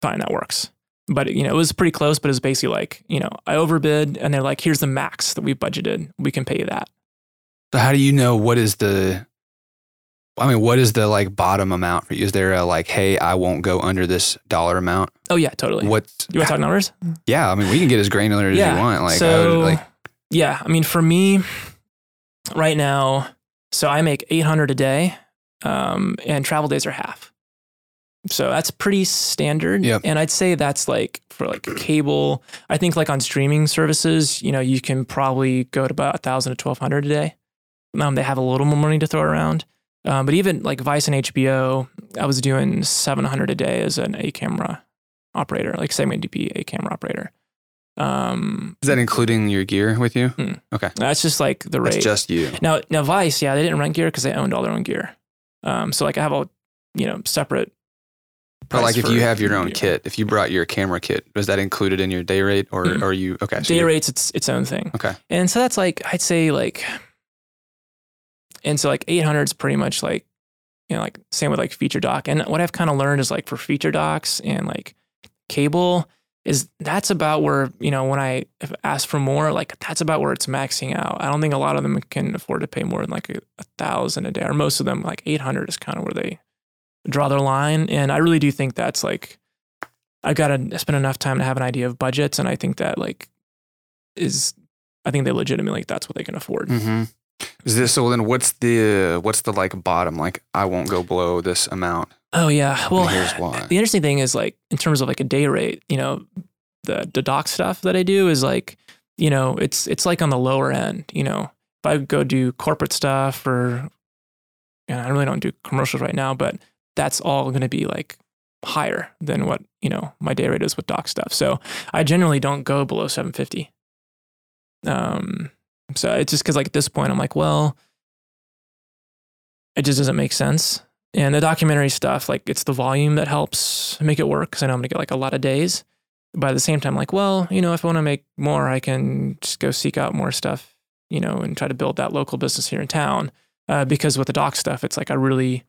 fine, that works. But, you know, it was pretty close, but it was basically like, you know, I overbid and they're like, here's the max that we budgeted. We can pay you that. So how do you know what is the I mean, what is the like bottom amount for you? Is there a like, hey, I won't go under this dollar amount? Oh, yeah, totally. What you want to talk numbers? Yeah, I mean, we can get as granular as Yeah, you want. Like, I so, would, like, yeah, I mean, for me right now, so I make 800 a day um, and travel days are half. So that's pretty standard. Yep. And I'd say that's like for like cable. I think like on streaming services, you know, you can probably go to about a 1,000 to 1,200 a day. Um, they have a little more money to throw around. Um, but even like Vice and HBO, I was doing 700 a day as an A camera operator, like segment DP A camera operator. Um, is that including your gear with you? Okay. That's just like the rate. That's just you. Now, now Vice, yeah, they didn't rent gear because they owned all their own gear. Um, so like I have a, you know, separate. But like, if you have your own gear. kit, if you brought your camera kit, was that included in your day rate, or Mm. are you okay? so day rates, it's its own thing. Okay. And so that's like I'd say like, and so like 800 is pretty much like, you know, like same with like feature doc. And what I've kind of learned is like for feature docs and like cable, is that's about where you know when I ask for more, like that's about where it's maxing out. I don't think a lot of them can afford to pay more than like a, a thousand a day, or most of them like eight hundred is kind of where they draw their line. And I really do think that's like I've got to spend enough time to have an idea of budgets, and I think that like is I think they legitimately that's what they can afford. Mm-hmm. Is this so? Then what's the what's the like bottom? Like I won't go below this amount. Oh yeah. Well, here's why. the interesting thing is like in terms of like a day rate, you know, the the doc stuff that I do is like, you know, it's it's like on the lower end. You know, if I go do corporate stuff or, and I really don't do commercials right now, but that's all going to be like higher than what you know my day rate is with doc stuff. So I generally don't go below seven fifty. Um, so it's just because like at this point I'm like, well, it just doesn't make sense. And the documentary stuff, like it's the volume that helps make it work because I know I'm gonna get like a lot of days. But at the same time, like, well, you know, if I want to make more, I can just go seek out more stuff, you know, and try to build that local business here in town. Uh, because with the doc stuff, it's like I really,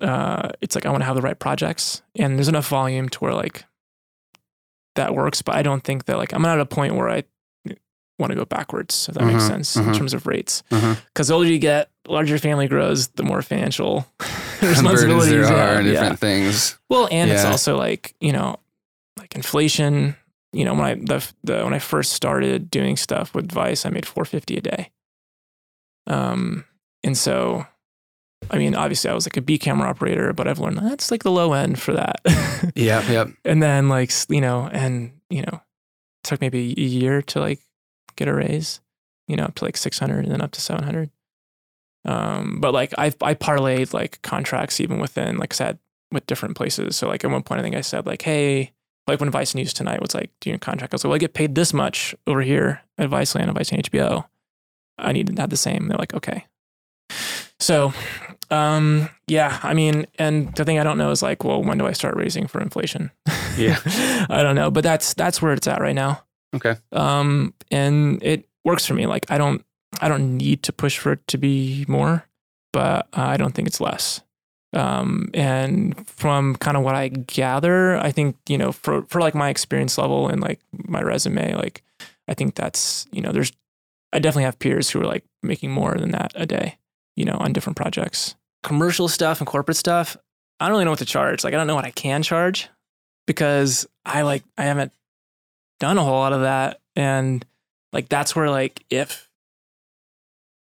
uh, it's like I want to have the right projects, and there's enough volume to where like that works. But I don't think that like I'm not at a point where I want to go backwards, if that makes Mhm, sense in mhm. terms of rates. Because the older you get, the larger your family grows, the more financial responsibilities there are and Yeah. different things. Well, and it's also like you know, like inflation. You know, when I the, the when I first started doing stuff with Vice, I made four fifty a day. Um, and so, I mean, obviously, I was like a B camera operator, but I've learned that's like the low end for that. Yep, yep. and then like you know, and you know, it took maybe a year to like get a raise. You know, up to like six hundred, and then up to seven hundred. Um, but like I I parlayed like contracts even within like I said with different places. So like at one point I think I said like, hey, like when Vice News tonight was like, do you contract? I was like, well, I get paid this much over here at Viceland and Vice and HBO. I need to have the same. They're like, okay. So, um, yeah, I mean, and the thing I don't know is like, well, when do I start raising for inflation? Yeah. I don't know, but that's that's where it's at right now. Okay. Um, and it works for me. Like I don't I don't need to push for it to be more, but I don't think it's less. Um, and from kind of what I gather, I think you know for for like my experience level and like my resume, like I think that's you know there's I definitely have peers who are like making more than that a day, you know, on different projects. Commercial stuff and corporate stuff, I don't really know what to charge. Like I don't know what I can charge because I like I haven't done a whole lot of that. And like that's where like if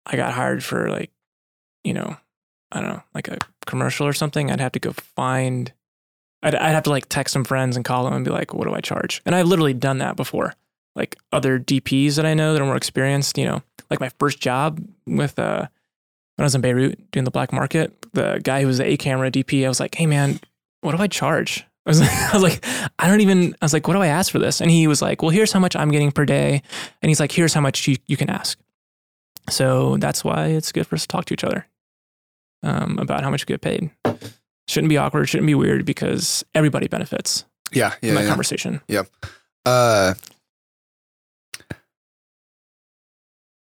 I got hired for like you know I don't know like a commercial or something I'd have to go find I'd, I'd have to like text some friends and call them and be like what do I charge? And I've literally done that before. Like other DPs that I know that are more experienced you know like my first job with uh when I was in Beirut doing the black market the guy who was the A camera DP I was like hey man what do I charge I was, I was like, I don't even, I was like, what do I ask for this? And he was like, well, here's how much I'm getting per day. And he's like, here's how much you, you can ask. So that's why it's good for us to talk to each other um, about how much you get paid. Shouldn't be awkward, shouldn't be weird because everybody benefits Yeah, yeah. that yeah. conversation. Uh,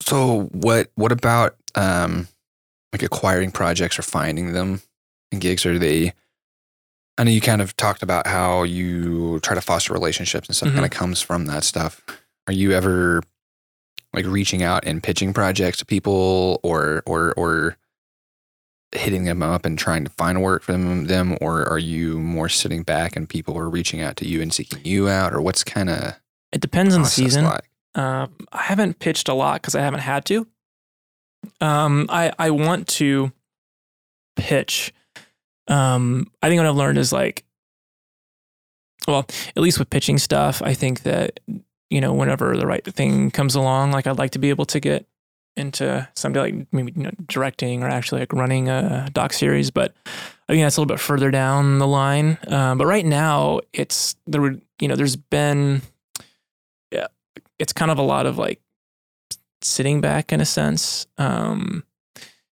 so what? What about um, like acquiring projects or finding them in gigs? Are they? I know you kind of talked about how you try to foster relationships and stuff. Mhm. Kind of comes from that stuff. Are you ever like reaching out and pitching projects to people, or or or hitting them up and trying to find work for them, them, or are you more sitting back and people are reaching out to you and seeking you out, or what's kind of It depends on the season. like? Um, I haven't pitched a lot because I haven't had to. Um, I I want to pitch. Um, I think what I've learned is like, well, at least with pitching stuff, I think that you know whenever the right thing comes along, like I'd like to be able to get into someday like maybe you know, directing or actually like running a doc series, but I think that's a little bit further down the line. Um, but right now, it's there. would You know, there's been yeah, it's kind of a lot of like sitting back in a sense um,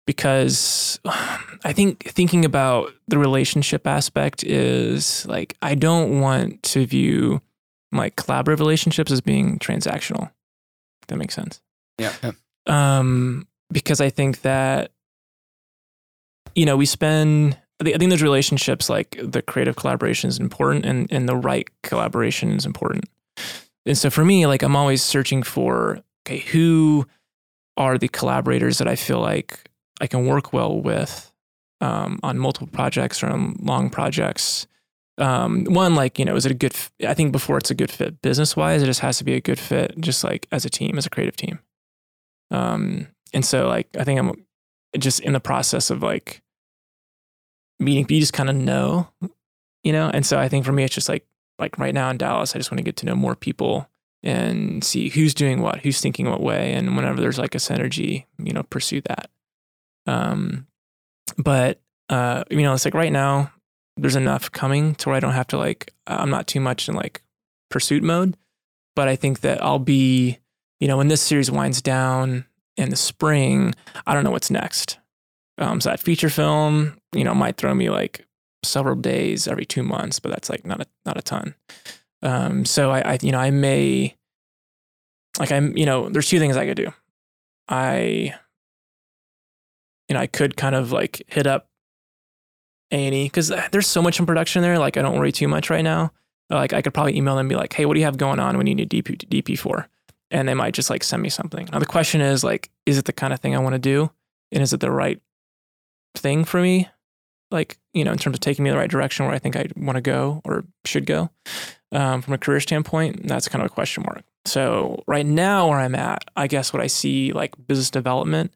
because i think thinking about the relationship aspect is like i don't want to view like collaborative relationships as being transactional that makes sense Yeah. yeah. um, because I think that you know we spend I think, I think those relationships, like the creative collaboration, is important, and and the right collaboration is important. And so for me, like I'm always searching for okay, who are the collaborators that I feel like I can work well with um, on multiple projects or on long projects. Um, one, like you know, is it a good? f- I think before it's a good fit business wise, it just has to be a good fit, just like as a team, as a creative team. Um, and so like I think I'm just in the process of like meeting. You just kind of know, you know. And so I think for me, it's just like like right now in Dallas, I just want to get to know more people and see who's doing what, who's thinking what way, and whenever there's like a synergy, you know, pursue that. Um, but uh, you know, it's like right now, there's enough coming to where I don't have to like, I'm not too much in like pursuit mode. But I think that I'll be, you know, when this series winds down in the spring, I don't know what's next. Um, so that feature film, you know, might throw me like several days every two months, but that's like not a not a ton. Um, so I, I, you know, I may, like, I'm, you know, there's two things I could do. I, you know, I could kind of like hit up A and E because there's so much in production there. Like, I don't worry too much right now. Like, I could probably email them and be like, "Hey, what do you have going on? We need a DP DP for," and they might just like send me something. Now the question is like, is it the kind of thing I want to do, and is it the right thing for me? Like, you know, in terms of taking me the right direction where I think I want to go or should go um, from a career standpoint, that's kind of a question mark. So right now, where I'm at, I guess what I see like business development,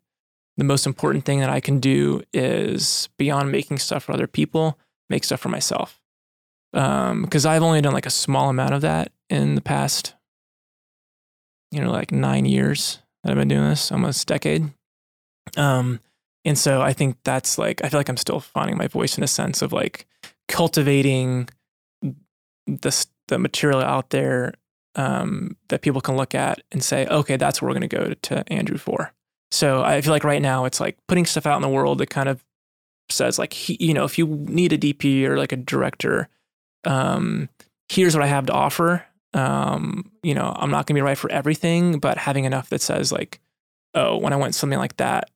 the most important thing that I can do is beyond making stuff for other people, make stuff for myself. Because I've only done like a small amount of that in the past, you know, like nine years that I've been doing this, almost decade. Um, and so I think that's like I feel like I'm still finding my voice in a sense of like cultivating the the material out there um, that people can look at and say, okay, that's what we're going to go to Andrew for. So I feel like right now it's like putting stuff out in the world that kind of says like, he, you know, if you need a DP or like a director, um, here's what I have to offer. Um, you know, I'm not going to be right for everything, but having enough that says like, oh, when I want something like that,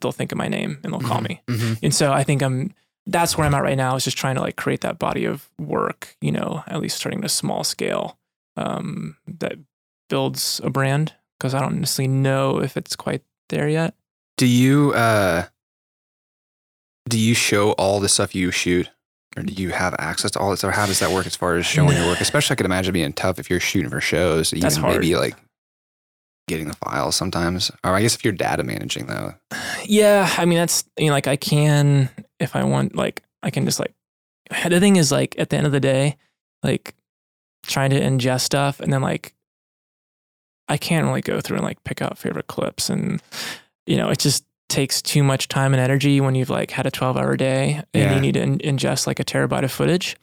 they'll think of my name and they'll call me. Mm-hmm. And so I think I'm that's where I'm at right now is just trying to like create that body of work, you know, at least starting at a small scale um, that builds a brand because I don't necessarily know if it's quite there yet. Do you uh do you show all the stuff you shoot? Or do you have access to all this? Or how does that work as far as showing your work? Especially I could imagine being tough if you're shooting for shows, even That's hard. maybe like getting the files sometimes. Or I guess if you're data managing though. Yeah, I mean that's you know like I can if I want like I can just like the thing is like at the end of the day like trying to ingest stuff and then like I can't really go through and like pick out favorite clips and you know it just takes too much time and energy when you've like had a 12 hour day and Yeah. you need to in- ingest like a terabyte of footage.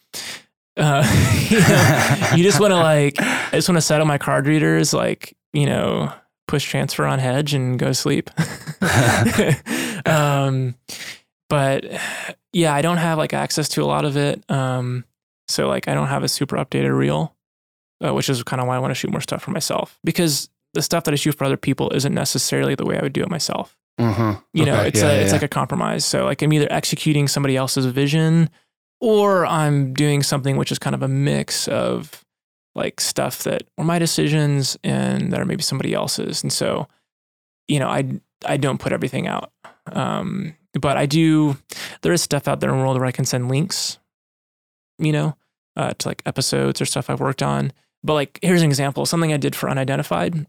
Uh, you, know, you just want to like I just want to set up my card readers like you know push transfer on hedge and go to sleep. um, but yeah, I don't have like access to a lot of it. Um, so like I don't have a super updated reel, uh, which is kind of why I want to shoot more stuff for myself because the stuff that I shoot for other people isn't necessarily the way I would do it myself. Uh-huh. You know, it's yeah, a, it's yeah. like a compromise. So like I'm either executing somebody else's vision or I'm doing something which is kind of a mix of like stuff that were my decisions and that are maybe somebody else's. And so, you know, I I don't put everything out. Um, but I do there is stuff out there in the world where I can send links, you know, uh, to like episodes or stuff I've worked on. But like here's an example. Something I did for Unidentified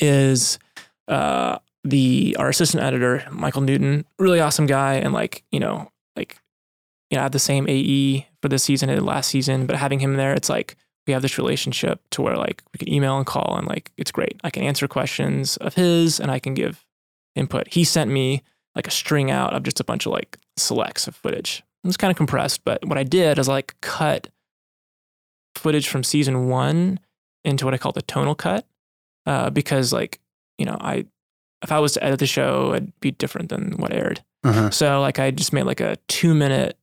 is uh the our assistant editor, Michael Newton, really awesome guy and like, you know, like you know, I had the same AE for this season and last season, but having him there, it's like we have this relationship to where like we can email and call and like it's great. I can answer questions of his and I can give input. He sent me like a string out of just a bunch of like selects of footage. It was kind of compressed, but what I did is like cut footage from season one into what I call the tonal cut. Uh, because like, you know, I if I was to edit the show, it'd be different than what aired. Uh-huh. So like I just made like a two minute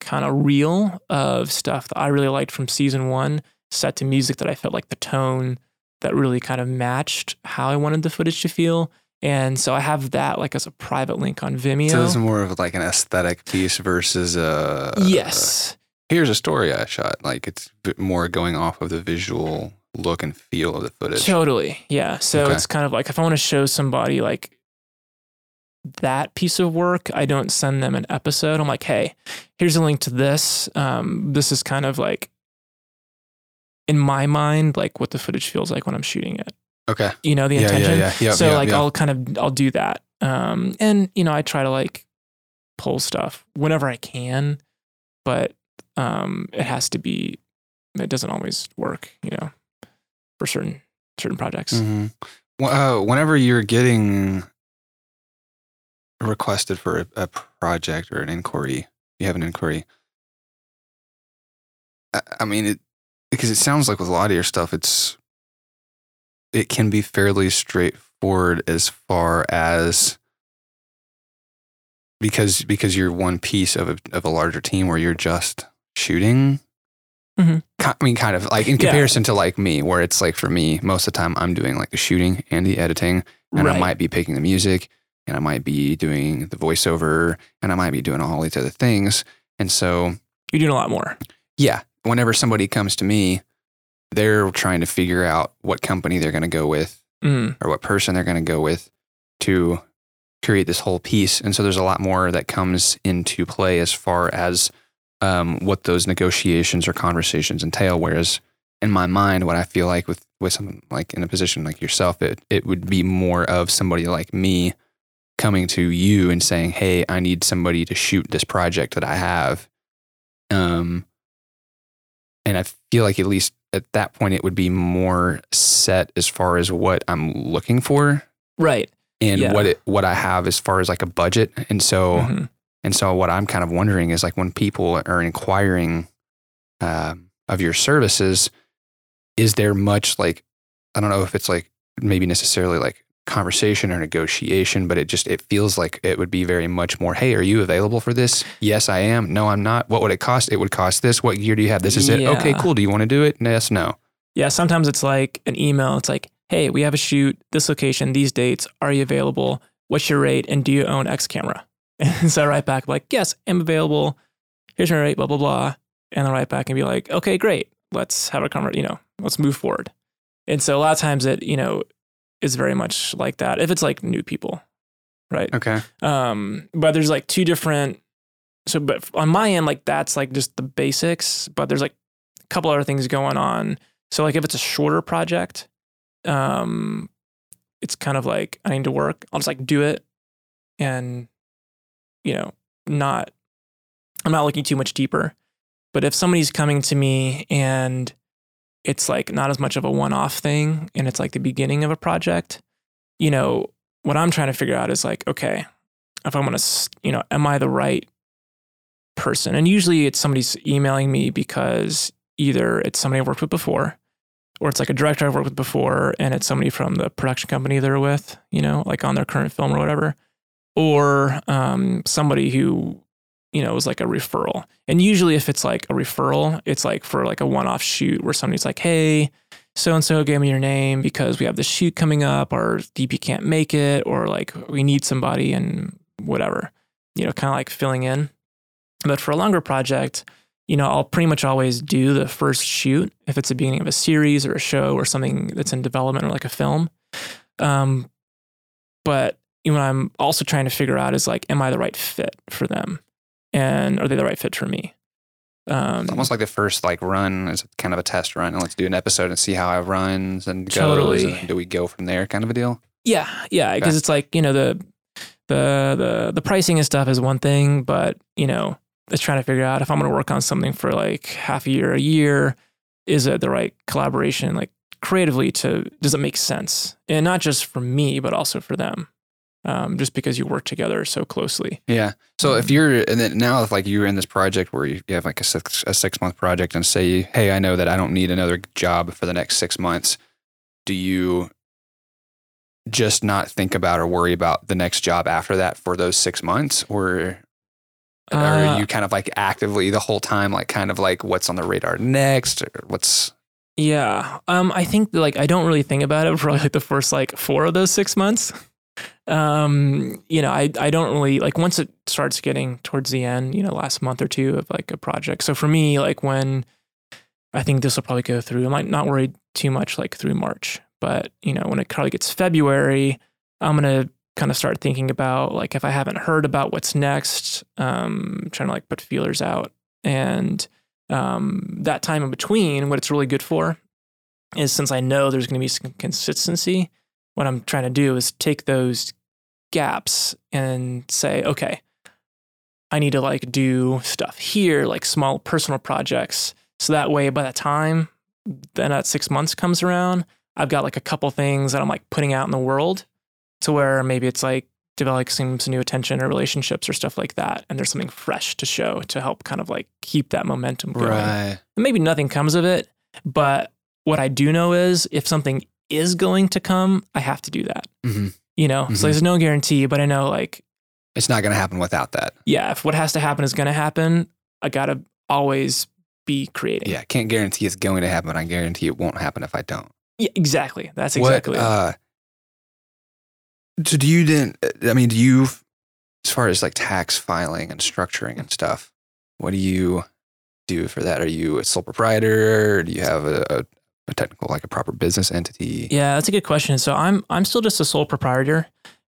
kind of reel of stuff that I really liked from season one, set to music that I felt like the tone that really kind of matched how I wanted the footage to feel. And so I have that like as a private link on Vimeo. So it's more of like an aesthetic piece versus a yes. Here's a story I shot. Like it's more going off of the visual look and feel of the footage. Totally. Yeah. So Okay. it's kind of like if I want to show somebody like that piece of work, I don't send them an episode. I'm like, hey, here's a link to this. Um, this is kind of like in my mind, like what the footage feels like when I'm shooting it. Okay. You know, the Yeah, yeah, intention. yeah. Yep, so yep, like. I'll kind of I'll do that. Um, and you know, I try to like pull stuff whenever I can, but um, it has to be. It doesn't always work, you know, for certain certain projects. hmm Uh, whenever you're getting requested for a, a project or an inquiry, you have an inquiry. I, I mean, it because it sounds like with a lot of your stuff, it's it can be fairly straightforward as far as because because you're one piece of a, of a larger team where you're just shooting. Mhm. I mean, kind of like in Yeah. comparison to like me, where it's like for me, most of the time I'm doing like the shooting and the editing, and I might be picking the music, and I might be doing the voiceover, and I might be doing all these other things. And so, You're doing a lot more. yeah, whenever somebody comes to me, they're trying to figure out what company they're going to go with Mm, or what person they're going to go with to create this whole piece. And so there's a lot more that comes into play as far as um, what those negotiations or conversations entail. Whereas in my mind, what I feel like with with someone like in a position like yourself, it it would be more of somebody like me coming to you and saying, "Hey, I need somebody to shoot this project that I have." Um, and I feel like at least at that point it would be more set as far as what I'm looking for right. and Yeah. what it what I have as far as like a budget. And so Mhm. And so what I'm kind of wondering is like when people are inquiring um, of your services, is there much like I don't know if it's like maybe necessarily like conversation or negotiation, but it just it feels like it would be very much more, hey, are you available for this? Yes, I am. No, I'm not. What would it cost? It would cost this. What gear do you have? This is it. Okay, cool. Do you want to do it? Yes, no. Yeah. Sometimes it's like an email. It's like, hey, we have a shoot, this location, these dates. Are you available? What's your rate? And do you own X camera? And so I write back like, yes, I'm available. Here's my rate, blah blah blah. And I write back and be like, okay, great. Let's have a conversation. You know, let's move forward. And so a lot of times it, you know, is very much like that. If it's like new people, right? Okay. Um, but there's like two different. So, but on my end, like that's like just the basics. But there's like a couple other things going on. So, like if it's a shorter project, um, it's kind of like I need to work. I'll just like do it, and you know, not. I'm not looking too much deeper. But if somebody's coming to me and it's like not as much of a one-off thing, and it's like the beginning of a project, you know, what I'm trying to figure out is like, okay, if I'm gonna, you know, am I the right person? And usually it's somebody's emailing me because either it's somebody I've worked with before, or it's like a director I've worked with before, and it's somebody from the production company they're with, you know, like on their current film or whatever, or um, somebody who, you know, is like a referral. And usually if it's like a referral, it's like for like a one-off shoot where somebody's like, hey, so and so gave me your name because we have this shoot coming up, or DP can't make it, or like we need somebody and whatever, you know, kind of like filling in. But for a longer project, you know, I'll pretty much always do the first shoot if it's the beginning of a series or a show or something that's in development or like a film. Um, but what I'm also trying to figure out is like, am I the right fit for them, and are they the right fit for me? Um, It's almost like the first like run is kind of a test run, and let's do an episode and see how it runs and goes. Totally. And do we go from there? Kind of a deal. Yeah, yeah, because Okay. it's like you know the the the the pricing and stuff is one thing, but you know it's trying to figure out if I'm going to work on something for like half a year, a year, is it the right collaboration? Like creatively, to does it make sense? And not just for me, but also for them. Um, just because you work together so closely. Yeah. So if you're and then now if like you're in this project where you you have like a six a six month project and say, hey, I know that I don't need another job for the next six months, do you just not think about or worry about the next job after that for those six months, or Uh, are you kind of like actively the whole time, like kind of like what's on the radar next, or what's Yeah. Um, I think like I don't really think about it for like the first like four of those six months. Um, you know, I, I don't really like once it starts getting towards the end, you know, last month or two of like a project. So for me, like when I think this will probably go through, I might not worry too much like through March, but you know, when it probably gets February, I'm going to kind of start thinking about like if I haven't heard about what's next, um, trying to like put feelers out. And um, that time in between, what it's really good for is since I know there's going to be some consistency, what I'm trying to do is take those gaps and say, okay, I need to like do stuff here, like small personal projects. So that way, by the time then that six months comes around, I've got like a couple things that I'm like putting out in the world to where maybe it's like developing some new attention or relationships or stuff like that. And there's something fresh to show to help kind of like keep that momentum going. Right. And maybe nothing comes of it, but what I do know is if something is going to come, I have to do that. hmm You know, Mhm. so there's no guarantee, but I know like, It's not going to happen without that. yeah, if what has to happen is going to happen, I got to always be creating. Yeah. Can't guarantee it's going to happen. but I guarantee it won't happen if I don't. Yeah, exactly. That's exactly What, uh, so do you then, I mean, do you, as far as like tax filing and structuring and stuff, what do you do for that? Are you a sole proprietor? Or do you have a, a, a technical, like a proper business entity? Yeah, that's a good question. So I'm I'm still just a sole proprietor,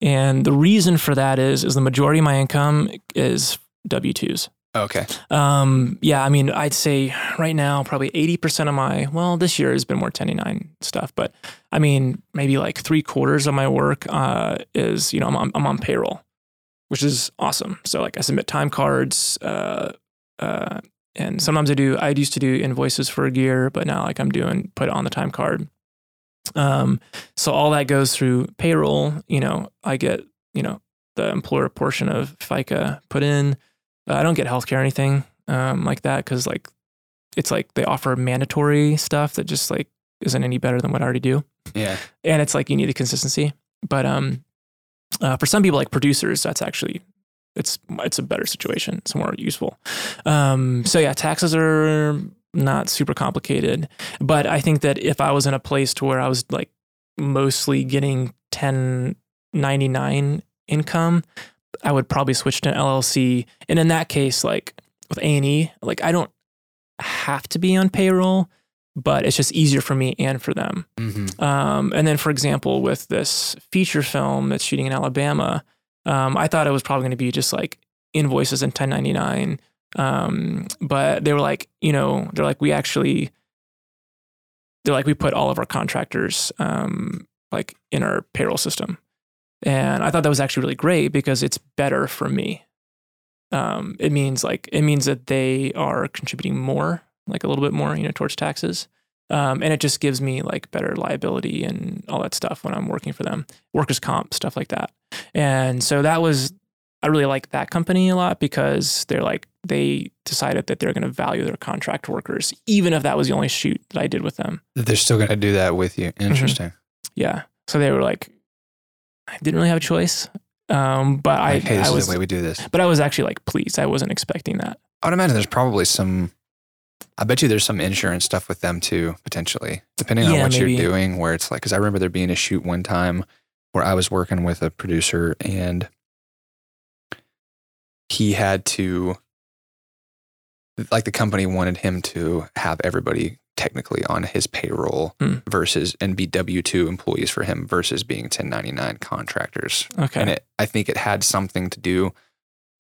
and the reason for that is is the majority of my income is W twos. Okay. Um, yeah, I mean, I'd say right now probably eighty percent of my well, this year has been more ten ninety nine stuff, but I mean, maybe like three quarters of my work uh, is you know I'm on, I'm on payroll, which is awesome. So like I submit time cards, uh, uh, and sometimes I do. I used to do invoices for a gear, but now like I'm doing put it on the time card. Um, so all that goes through payroll. You know, I get you know the employer portion of FICA put in. Uh, I don't get healthcare or anything um, like that because like it's like they offer mandatory stuff that just like isn't any better than what I already do, Yeah. and it's like you need the consistency. But um, uh, for some people like producers, that's actually it's it's a better situation. It's more useful. Um, so yeah, taxes are not super complicated, but I think that if I was in a place to where I was like mostly getting 1099 income, I would probably switch to an LLC. And in that case, like with A and E, like I don't have to be on payroll, but it's just easier for me and for them. Mm-hmm. Um, and then, for example, with this feature film that's shooting in Alabama, um, I thought it was probably going to be just like invoices and 1099. Um, but they were like, you know, they're like, we actually, they're like, we put all of our contractors um, like in our payroll system. And I thought that was actually really great because it's better for me. Um, it means like, it means that they are contributing more, like a little bit more, you know, towards taxes. Um, and it just gives me like better liability and all that stuff when I'm working for them, workers' comp, stuff like that. And so that was, I really like that company a lot because they're like, they decided that they're going to value their contract workers, even if that was the only shoot that I did with them. They're still going to do that with you. Mm-hmm. Interesting. Yeah. So they were like, I didn't really have a choice. Um, but I, Like, hey, this I is was, the way we do this. but I was actually like pleased. I wasn't expecting that. I would imagine there's probably some. I bet you there's some insurance stuff with them too, potentially, depending on Yeah, what maybe. you're doing. Where it's like, because I remember there being a shoot one time where I was working with a producer and he had to, like, the company wanted him to have everybody technically on his payroll Hmm. versus and be W two employees for him versus being 1099 contractors. Okay. And it, I think it had something to do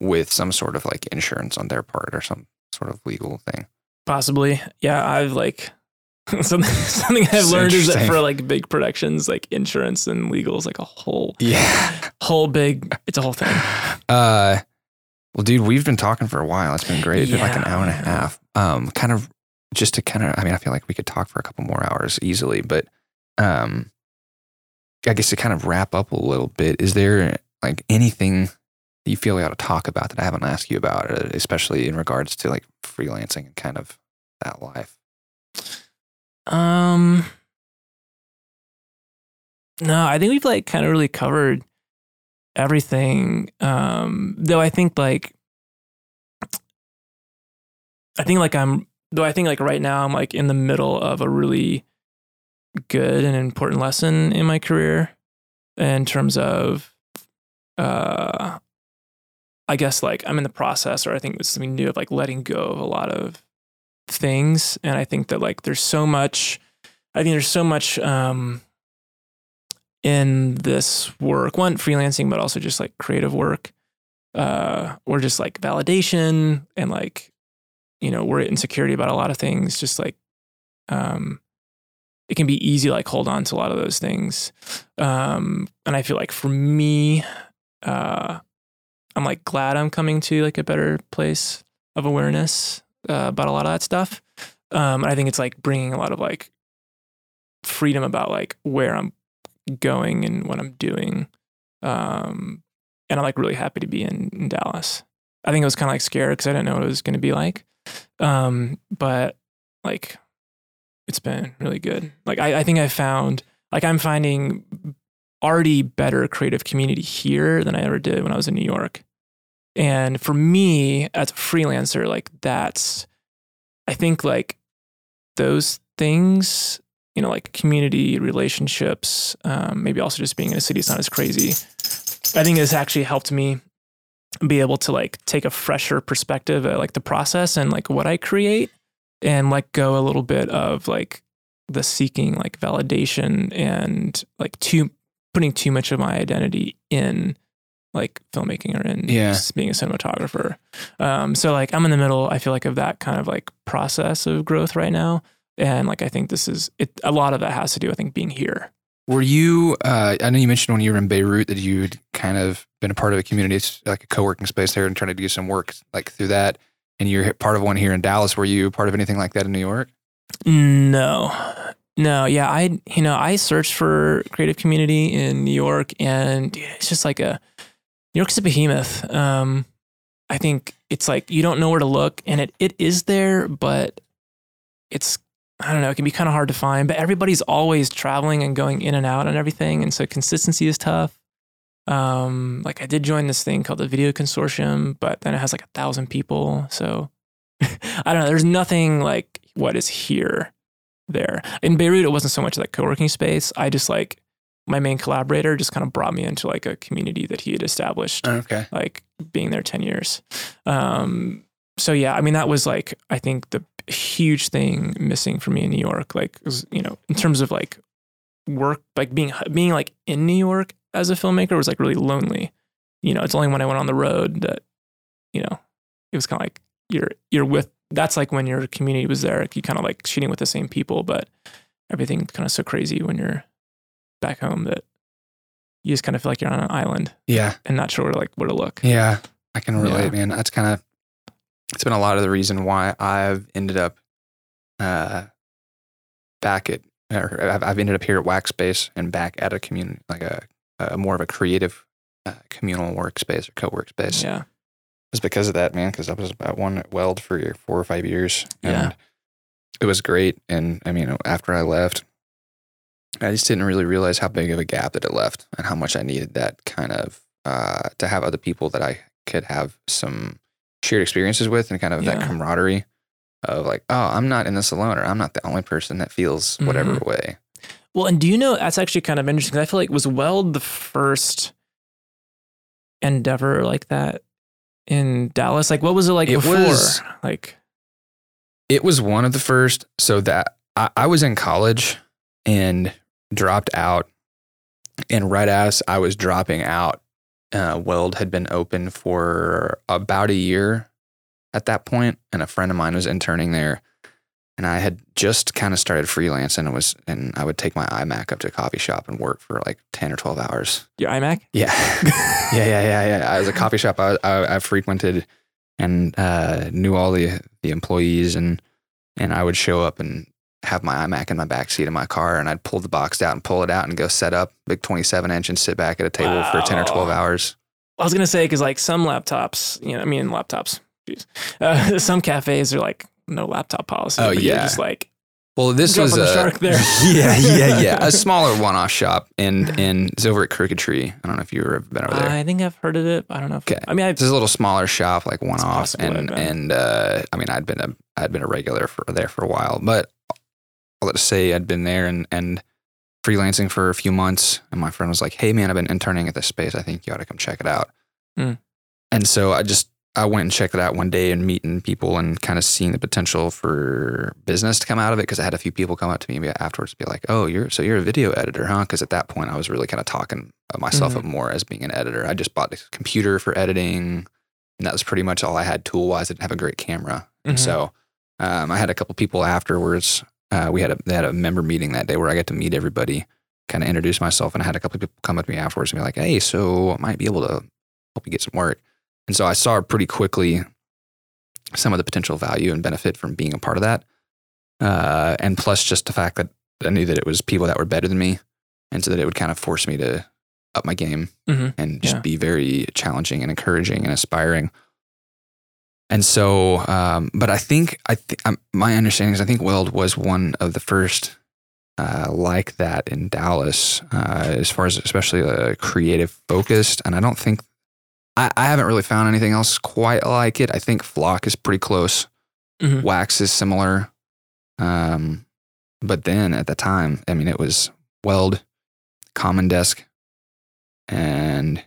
with some sort of like insurance on their part or some sort of legal thing. Possibly. Yeah. I've like, something, something I've learned is that for like big productions, like insurance and legal is like a whole, Yeah. whole big, it's a whole thing. Uh, well, dude, we've been talking for a while. It's been great. It's been like an hour and a half. Um, kind of just to kind of, I mean, I feel like we could talk for a couple more hours easily, but um, I guess to kind of wrap up a little bit, is there like anything you feel we ought to talk about that I haven't asked you about, uh, especially in regards to like freelancing and kind of that life? Um, no, I think we've like kind of really covered everything. Um, though I think like, I think like I'm, though I think like right now I'm like in the middle of a really good and important lesson in my career in terms of uh, I guess like I'm in the process, or I think it's something new of like letting go of a lot of things, and I think that like there's so much. I think there's so much um, in this work, one freelancing, but also just like creative work, uh, or just like validation and like you know we're insecurity about a lot of things. Just like um, it can be easy like hold on to a lot of those things, um, and I feel like for me, uh, I'm like glad I'm coming to like a better place of awareness uh, about a lot of that stuff. Um, I think it's like bringing a lot of like freedom about like where I'm going and what I'm doing. Um, and I'm like really happy to be in, in Dallas. I think I was kind of like scared because I didn't know what it was going to be like. Um, but like, it's been really good. Like, I, I think I found, like, I'm finding already better creative community here than I ever did when I was in New York. And for me as a freelancer, like, that's, I think like those things you know, like community relationships, um, maybe also just being in a city is not as crazy. I think this actually helped me be able to like take a fresher perspective at like the process and like what I create and let go a little bit of like the seeking like validation and like too putting too much of my identity in like filmmaking or in Yeah. being a cinematographer. Um, so like I'm in the middle, I feel like of that kind of like process of growth right now. And like I think this is it a lot of that has to do, I think, being here. Were you? Uh, I know you mentioned when you were in Beirut that you'd kind of been a part of a community, it's like a co-working space there, and trying to do some work like through that. And you're part of one here in Dallas. Were you part of anything like that in New York? No. No, yeah, I you know, I searched for creative community in New York and it's just like a New York's a behemoth. Um I think it's like you don't know where to look and it it is there, but it's I don't know, it can be kind of hard to find, but everybody's always traveling and going in and out and everything and so consistency is tough. Um like I did join this thing called the Video Consortium, but then it has like a thousand people, so I don't know, there's nothing like what is here there. In Beirut, it wasn't so much like co-working space. I just like my main collaborator just kind of brought me into like a community that he had established, Okay. like being there 10 years. Um, so yeah, I mean, that was like, I think the huge thing missing for me in New York, like, was, you know, in terms of like work, like being, being like in New York as a filmmaker was like really lonely. You know, it's only when I went on the road that, you know, it was kind of like you're, you're with that's like when your community was there, you kind of like shooting with the same people, but everything's kind of so crazy when you're back home that you just kind of feel like you're on an island Yeah. and not sure like where to look. Yeah. I can relate, Yeah. man. That's kind of. It's been a lot of the reason why I've ended up, uh, back at, or I've, I've ended up here at Wax Space and back at a community, like a, a more of a creative, uh, communal workspace or co-work space. Yeah. Was because of that, man. Because I was at one at Weld for four or five years, and Yeah. it was great. And I mean, after I left, I just didn't really realize how big of a gap that it left, and how much I needed that kind of uh, to have other people that I could have some shared experiences with, and kind of that camaraderie of like, oh, I'm not in this alone, or I'm not the only person that feels whatever Mm-hmm. way. Well, and do you know that's actually kind of interesting? I feel like was Weld the first endeavor like that in Dallas? Like, what was it like It before? was- like, It was one of the first. So that I, I was in college and dropped out. And right as I was dropping out, uh, Weld had been open for about a year at that point, and a friend of mine was interning there. And I had just kind of started freelancing and was, and I would take my iMac up to a coffee shop and work for like ten or twelve hours. your iMac? Yeah, yeah, yeah, yeah, yeah. I was a coffee shop I, I, I frequented and uh, knew all the the employees, and and I would show up and have my iMac in my back seat of my car, and I'd pull the box out and pull it out and go set up big twenty seven inch and sit back at a table for ten or twelve hours. I was gonna say because like some laptops, you know, I mean laptops. Jeez, uh, some cafes are like no laptop policy. Oh, but yeah. just like Well, this was a shark there. yeah, yeah, yeah, a smaller one off shop, and and it's over at Crooked Tree. I don't know if you've ever been over there. I think I've heard of it. I don't know. Okay. I mean, I It's a little smaller shop, like one off, and and uh, I mean, I'd been a I'd been a regular for there for a while, but let's say I'd been there, and and freelancing for a few months, and my friend was like, "Hey, man, I've been interning at this space. I think you ought to come check it out." Mm. And so I just I went and checked it out one day and meeting people and kind of seeing the potential for business to come out of it because I had a few people come up to me afterwards and be like, "Oh, you're so you're a video editor, huh?" Because at that point I was really kind of talking of myself Mhm. up more as being an editor. I just bought a computer for editing, and that was pretty much all I had tool wise. I didn't have a great camera, and Mhm. so um, I had a couple people afterwards. Uh, we had a they had a member meeting that day where I got to meet everybody, kind of introduce myself, and I had a couple people come up to me afterwards and be like, "Hey, so I might be able to help you get some work." And so I saw pretty quickly some of the potential value and benefit from being a part of that. Uh, and plus just the fact that I knew that it was people that were better than me. And so that it would kind of force me to up my game Mhm. and just Yeah. be very challenging and encouraging and aspiring. And so, um, but I think, I think um, my understanding is I think Weld was one of the first uh, like that in Dallas, uh, as far as especially uh, creative focused. And I don't think I, I haven't really found anything else quite like it. I think Flock is pretty close. Mhm. Wax is similar. Um, but then at the time, I mean, it was Weld, Common Desk, and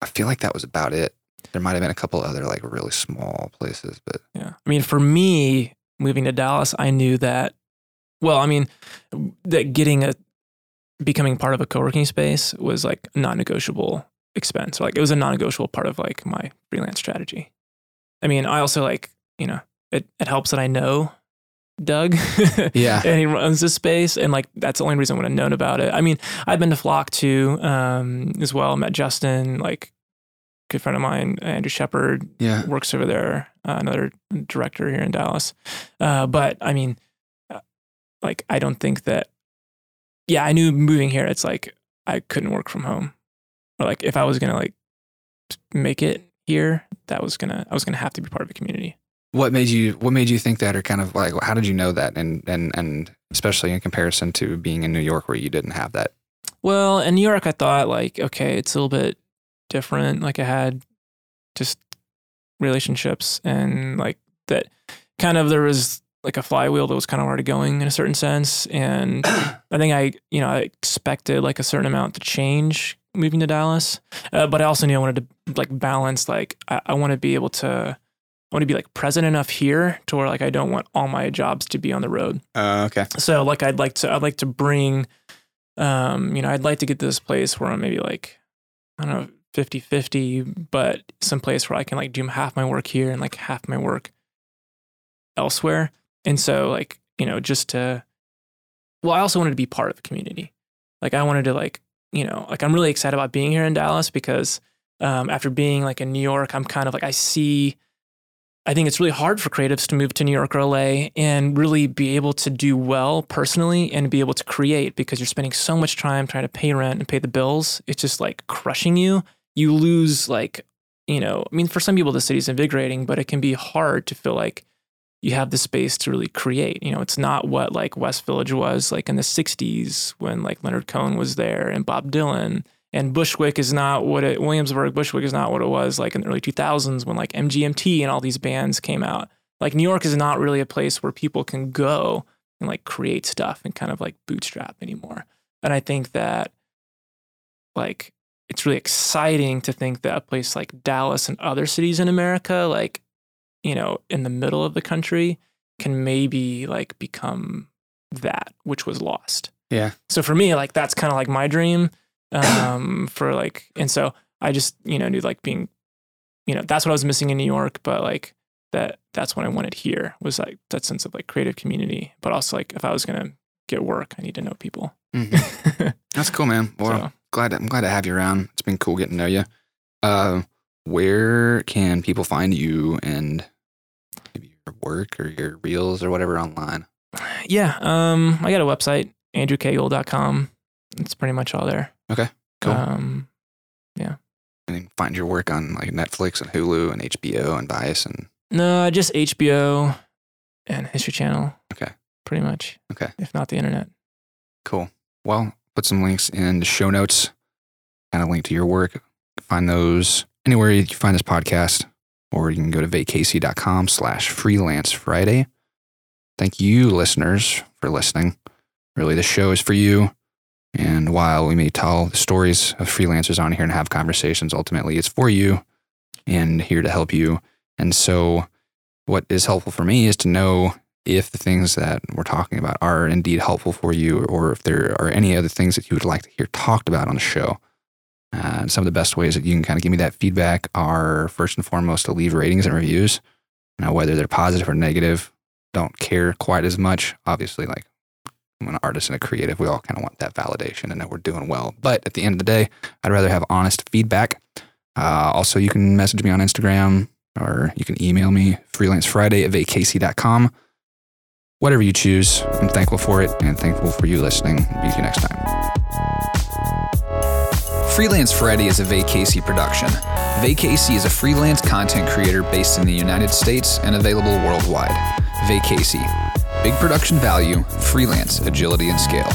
I feel like that was about it. There might have been a couple other like really small places, but Yeah. I mean, for me, moving to Dallas, I knew that, well, I mean, that getting a, becoming part of a co working space was like non expense. Like it was a non negotiable part of like my freelance strategy. I mean, I also like, you know, it, it helps that I know Doug. Yeah. and he runs this space. And like, that's the only reason I would have known about it. I mean, I've been to Flock too, um, as well. Met Justin, like, good friend of mine, Andrew Shepard, yeah, works over there, uh, another director here in Dallas. Uh, but I mean, uh, like, I don't think that, yeah, I knew moving here, it's like I couldn't work from home. Or like, if I was to like make it here, that was to, I was to have to be part of a community. what made you what made you think that, or kind of like how did you know that, and and and especially in comparison to being in New York where you didn't have that? Well, in New York, I thought like, okay, it's a little bit different. Like I had just relationships and like that kind of there was like a flywheel that was kind of already going in a certain sense. And I think I, you know, I expected like a certain amount to change moving to Dallas. Uh, but I also knew I wanted to like balance, like, I, I want to be able to, I want to be like present enough here to where like I don't want all my jobs to be on the road Uh, okay. so like i'd like to i'd like to bring um you know i'd like to get to this place where i'm maybe like i don't know 50 50 but some place where i can like do half my work here and like half my work elsewhere and so like you know just to well i also wanted to be part of the community like i wanted to like you know like i'm really excited about being here in dallas because um, after being like in new york i'm kind of like i see I think it's really hard for creatives to move to New York or LA and really be able to do well personally and be able to create because you're spending so much time trying to pay rent and pay the bills. It's just like crushing you. You lose like, you know, I mean, for some people, the city's invigorating, but it can be hard to feel like you have the space to really create. You know, it's not what like West Village was like in the 60s when like Leonard Cohen was there and Bob Dylan and Bushwick is not what it Williamsburg Bushwick is not what it was like in the early 2000s when like MGMT and all these bands came out. Like New York is not really a place where people can go and like create stuff and kind of like bootstrap anymore. And I think that like it's really exciting to think that a place like Dallas and other cities in America like you know in the middle of the country can maybe like become that which was lost. Yeah. So for me like that's kind of like my dream um, for like, and so I just, you know, knew like being, you know, that's what I was missing in New York, but like that, that's what I wanted here was like that sense of like creative community, but also like if I was to get work, I need to know people. Mhm. That's cool, man. Well, So, glad to, I'm glad to have you around. It's been cool getting to know you. Uh, where can people find you and work or your reels or whatever online? yeah. Um, I got a website, andrewcagle.com. It's pretty much all there. Okay. Cool. Um, yeah. and then find your work on like Netflix and Hulu and HBO and Vice and no, just HBO and History Channel. Okay. Pretty much. Okay. If not the internet. cool. Well, put some links in the show notes. Kind of link to your work. Find those anywhere you find this podcast, or you can go to vacasey.com slash freelance Friday. Thank you, listeners, for listening. really, the show is for you. And while we may tell the stories of freelancers on here and have conversations, ultimately it's for you and here to help you. And so, what is helpful for me is to know if the things that we're talking about are indeed helpful for you, or if there are any other things that you would like to hear talked about on the show. Uh, some of the best ways that you can kind of give me that feedback are first and foremost to leave ratings and reviews. Now, whether they're positive or negative, don't care quite as much. Obviously, like I'm an artist and a creative, we all kind of want that validation and that we're doing well. But at the end of the day, I'd rather have honest feedback. Uh, also, you can message me on Instagram or you can email me freelancefriday at vacasey.com. Whatever you choose, I'm thankful for it and thankful for you listening. Be you next time. Freelance Friday is a VKC production. VKC is a freelance content creator based in the United States and available worldwide. VKC. Big production value, freelance agility and scale.